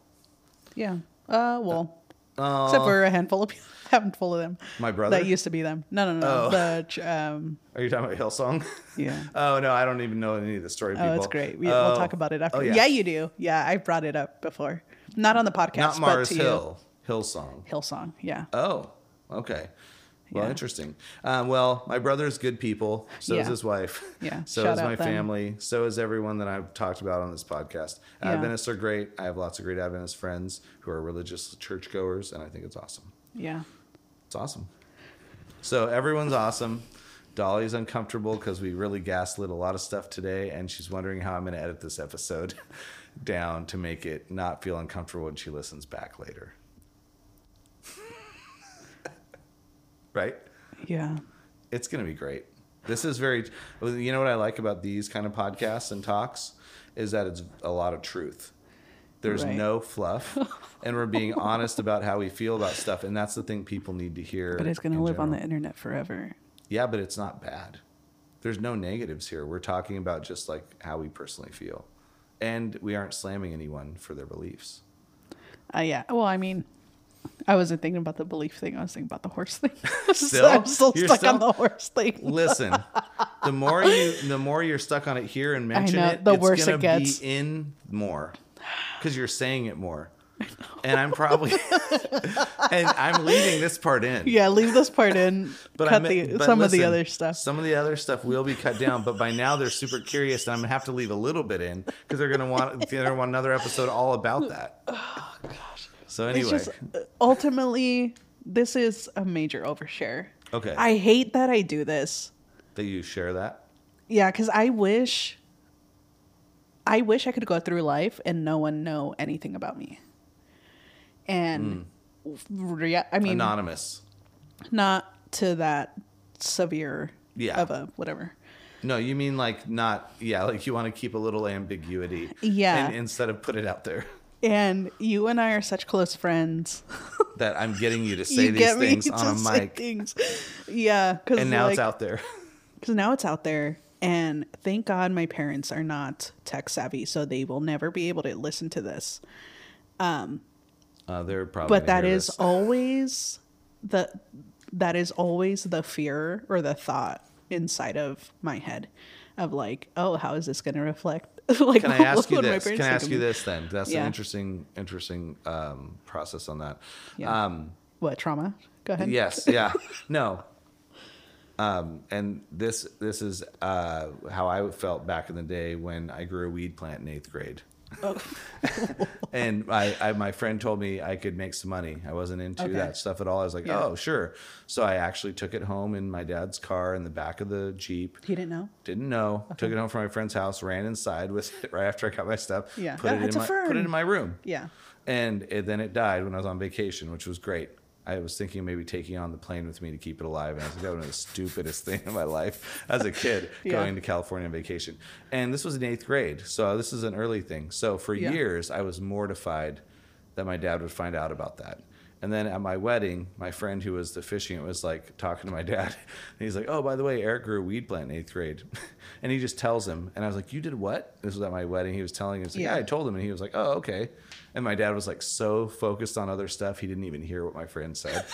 Yeah. Uh, well, except for a handful of people, handful of them. My brother? That used to be them. No, no, no. Oh. The um, Are you talking about Hillsong? yeah. oh no, I don't even know any of the story. People. Oh, it's great. We, Oh. we'll talk about it after. Oh, yeah. you do. Yeah, I brought it up before. Not on the podcast, Not Mars but to Hill. Hillsong. Hillsong. Yeah. Oh, okay. Well, Yeah. interesting. Um, well, my brother's good people. So is his wife. Yeah. So Shout is my them. family. So is everyone that I've talked about on this podcast. Yeah. Adventists are great. I have lots of great Adventist friends who are religious churchgoers, and I think it's awesome. Yeah. It's awesome. So everyone's awesome. Dolly's uncomfortable because we really gaslit a lot of stuff today, and she's wondering how I'm going to edit this episode down to make it not feel uncomfortable when she listens back later. Right? Yeah. It's going to be great. This is very, you know what I like about these kind of podcasts and talks is that it's a lot of truth. There's Right. no fluff, and we're being honest about how we feel about stuff, and that's the thing people need to hear. But it's going to live on the internet forever. Yeah, but it's not bad. There's no negatives here. We're talking about just like how we personally feel. And we aren't slamming anyone for their beliefs. Uh, yeah. Well, I mean, I wasn't thinking about the belief thing. I was thinking about the horse thing. Still? I'm still You're stuck still- on the horse thing. Listen, the more you the more you're stuck on it here and mention know, it, the it's worse gonna it gets. be in more. Because you're saying it more. And I'm probably and I'm leaving this part in. Yeah, leave this part in. But cut I the, but some of the other stuff. Some of the other stuff will be cut down, but by now they're super curious, and I'm gonna have to leave a little bit in because they're gonna want they're gonna want another episode all about that. Oh gosh. So anyway, just uh, ultimately this is a major overshare. Okay. I hate that I do this. that you share that. Yeah, because I wish I wish I could go through life and no one know anything about me. And rea- I mean Anonymous. not to that severe Yeah. of a whatever. No, you mean like not yeah, like you want to keep a little ambiguity. Yeah. And instead of put it out there And you and I are such close friends. that I'm getting you to say you these things on a mic. things. Yeah, because And now like, it's out there. because now it's out there and thank god my parents are not tech savvy so they will never be able to listen to this Uh, they're probably but that is this. always the that is always the fear or the thought inside of my head of like oh how is this going to reflect like Can I ask you this? Can I ask you this then? That's Yeah. an interesting interesting um, process on that. Yeah. Um, what trauma go ahead Yes, yeah. No. Um, and this this is uh, how I felt back in the day when I grew a weed plant in eighth grade. Oh. and I, I, my friend told me I could make some money. I wasn't into Okay. that stuff at all. I was like, Yeah. oh, sure. So I actually took it home in my dad's car in the back of the Jeep. He didn't know Didn't know. Took it home from my friend's house. Ran inside with it right after I got my stuff. Yeah. Put Ah, it in my put it in my room yeah and it, then it died when I was on vacation, which was great. I was thinking maybe taking on the plane with me to keep it alive, and I was like, that was the stupidest thing in my life as a kid Yeah. going to California on vacation. And this was in eighth grade, so this is an early thing. So for Yeah. years, I was mortified that my dad would find out about that. And then at my wedding, my friend who was the fishing it was like talking to my dad. And he's like, Oh, by the way, Eric grew a weed plant in eighth grade. and he just tells him. And I was like, You did what? This was at my wedding. He was telling us, like, Yeah. yeah, I told him. And he was like, Oh, okay. And my dad was like so focused on other stuff, he didn't even hear what my friend said.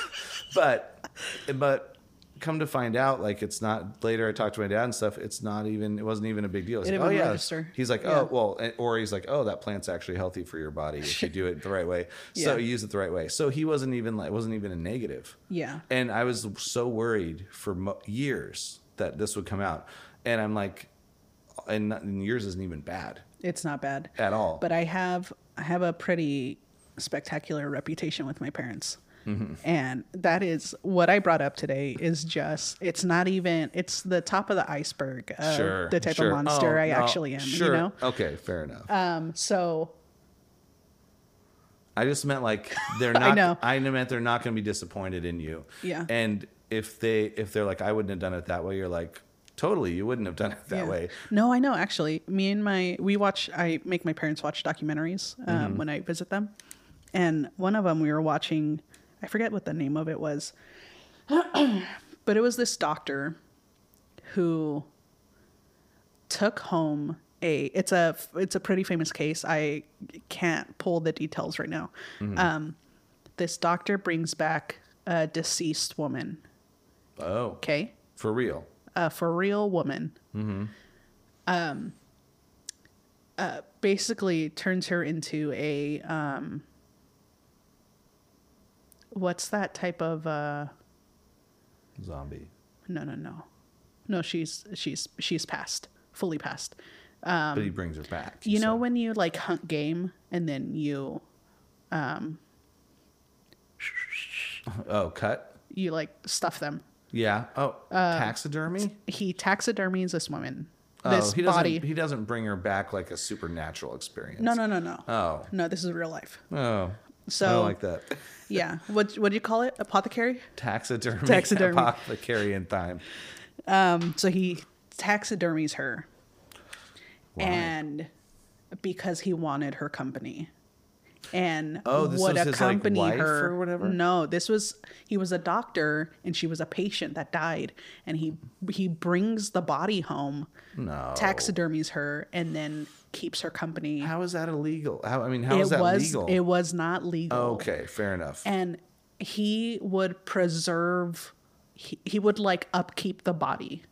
but, but come to find out, like it's not. Later, I talked to my dad and stuff. It's not even. It wasn't even a big deal. Like, oh yeah. register. He's like, Yeah. oh well, or he's like, oh that plant's actually healthy for your body if you do it the right way. So Yeah. use it the right way. So he wasn't even like wasn't even a negative. yeah And I was so worried for mo- years that this would come out, and I'm like, and, not- and yours isn't even bad it's not bad at all. but I have I have a pretty spectacular reputation with my parents. Mm-hmm. And that is what I brought up today is just it's not even it's the top of the iceberg of sure, the type sure. of monster Oh, I no, actually am, Sure. you know? Okay, fair enough. Um so I just meant like they're I not. know. I meant they're not going to be disappointed in you. Yeah. And if they if they're like I wouldn't have done it that way, you're like totally you wouldn't have done it that yeah. way. No, I know actually. Me and my we watch I make my parents watch documentaries um, Mm-hmm. when I visit them. And one of them we were watching I forget what the name of it was. but it was this doctor who took home a it's a it's a pretty famous case. I can't pull the details right now. Um, this doctor brings back a deceased woman. Oh, Okay, for real. A for real woman. Um, uh, basically turns her into a um. What's that type of uh? Zombie. No, no, no, no. She's she's she's passed, fully passed. but he brings her back. Um, You know when you like hunt game and then you Oh, cut. you like stuff them. Yeah. Oh, Uh, taxidermy. He taxidermies this woman. Oh, This he doesn't. body. He doesn't bring her back like a supernatural experience. No, no, no, no. Oh. No, this is real life. Oh. I So don't like that. yeah, what what do you call it? Apothecary. Taxidermy. Taxidermy. Apothecary in time. Um, so he taxidermies her, Why? and because he wanted her company, and Oh, this would was his, like, accompany her. or whatever? No, this was he was a doctor, and she was a patient that died, and he he brings the body home, No. taxidermies her, and then keeps her company. How is that illegal? How I mean, how is it that was legal? it was not legal. okay, fair enough. and he would preserve he, he would like upkeep the body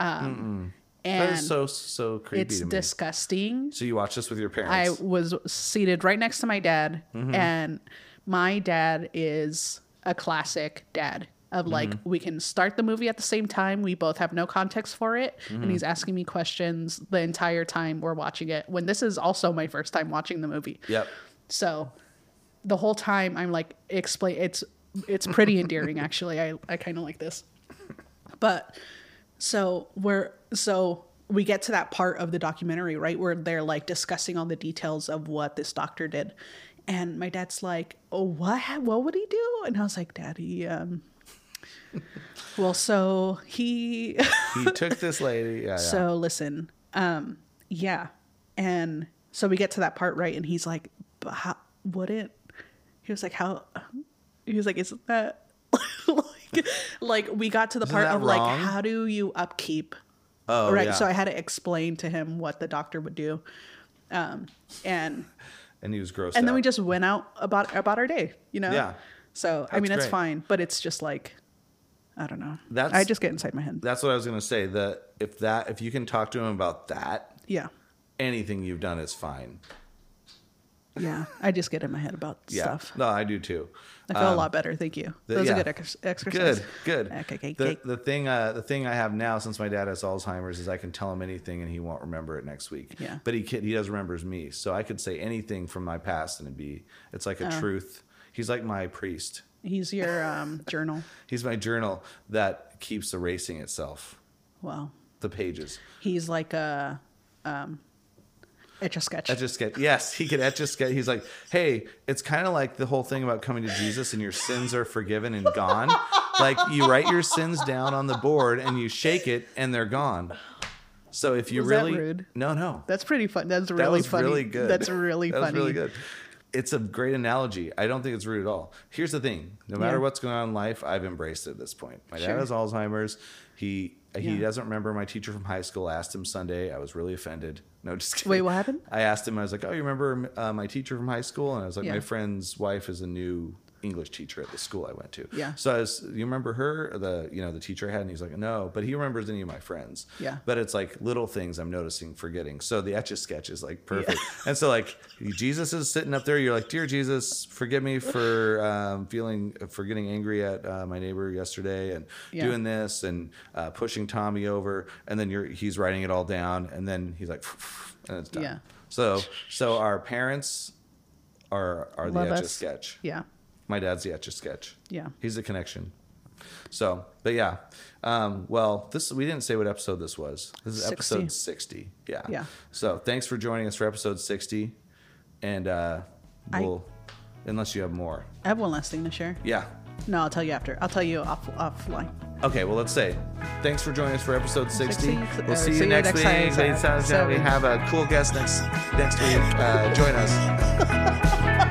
um that and is so so creepy it's to me. disgusting so you watch this with your parents? i was seated right next to my dad Mm-hmm. and my dad is a classic dad of like Mm-hmm. we can start the movie at the same time we both have no context for it Mm-hmm. and he's asking me questions the entire time we're watching it when this is also my first time watching the movie yep. so the whole time I'm like explain it's it's pretty endearing actually. I I kind of like this. But so we're so we get to that part of the documentary, right, where they're like discussing all the details of what this doctor did. And my dad's like, "Oh, what? What would he do?" And I was like, "Daddy, um well, so he He took this lady. Yeah, yeah. so listen, um, yeah, and so we get to that part right, and he's like, "But how wouldn't?" He was like, "How?" He was like, "Isn't that like, we got to the Isn't part of like, how do you upkeep?" oh, right. yeah. So I had to explain to him what the doctor would do, um, and and he was gross. and then we just went out about about our day, you know. Yeah. So I That's mean, it's great. fine, but it's just like, I don't know. That's- I just get inside my head. That's what I was gonna say. That if that if you can talk to him about that, yeah. anything you've done is fine. Yeah, I just get in my head about Yeah. stuff. No, I do too. I feel a Um, lot better. Thank you. the- that was yeah. a good ex- exercise. Good, good. Okay, okay, the, okay. the thing, uh, the thing I have now, since my dad has Alzheimer's, is I can tell him anything and he won't remember it next week. Yeah. But he can, he does remembers me, so I could say anything from my past and it'd be it's like a Oh. truth. He's like my priest. He's your um, journal. He's my journal that keeps erasing itself, Well, the pages. he's like a um, etch a sketch. Etch a sketch. Yes, he could etch a sketch. He's like, hey, it's kind of like the whole thing about coming to Jesus and your sins are forgiven and gone. like you write your sins down on the board and you shake it and they're gone. So if you Was really rude? no no That's pretty fun. That's really that was funny. really good. That's really that funny. was really good. It's a great analogy. I don't think it's rude at all. Here's the thing: no matter Yeah. what's going on in life, I've embraced it at this point. My Sure. dad has Alzheimer's. He he Yeah. doesn't remember my teacher from high school. Asked him Sunday. I was really offended. No, just kidding. Wait, what happened? I asked him. I was like, "Oh, you remember uh, my teacher from high school?" And I was like, Yeah. "My friend's wife is a new English teacher at the school I went to." Yeah. So I was, you remember her, the you know the teacher I had, and he's like, "No," but he remembers any of my friends. Yeah. But it's like little things I'm noticing, forgetting. So the etch a sketch is like perfect. And so like Jesus is sitting up there. You're like, "Dear Jesus, forgive me for um, feeling for getting angry at uh, my neighbor yesterday and Yeah. doing this and uh, pushing Tommy over." And then you're he's writing it all down, and then he's like, and it's done. Yeah. So so our parents are are the Love etch a us. sketch. Yeah. My dad's the etch a sketch. Yeah. He's the connection. So, but yeah. Um, well, this we didn't say what episode this was. This is 60. episode sixty. Yeah. Yeah. So thanks for joining us for episode sixty, and uh, we'll unless you have more. I have one last thing to share. Yeah. No, I'll tell you after. I'll tell you off offline. Okay. Well, let's say thanks for joining us for episode sixty. 60. We'll see you see you next next week. time. And So- we have a cool guest next next week. Uh, join us.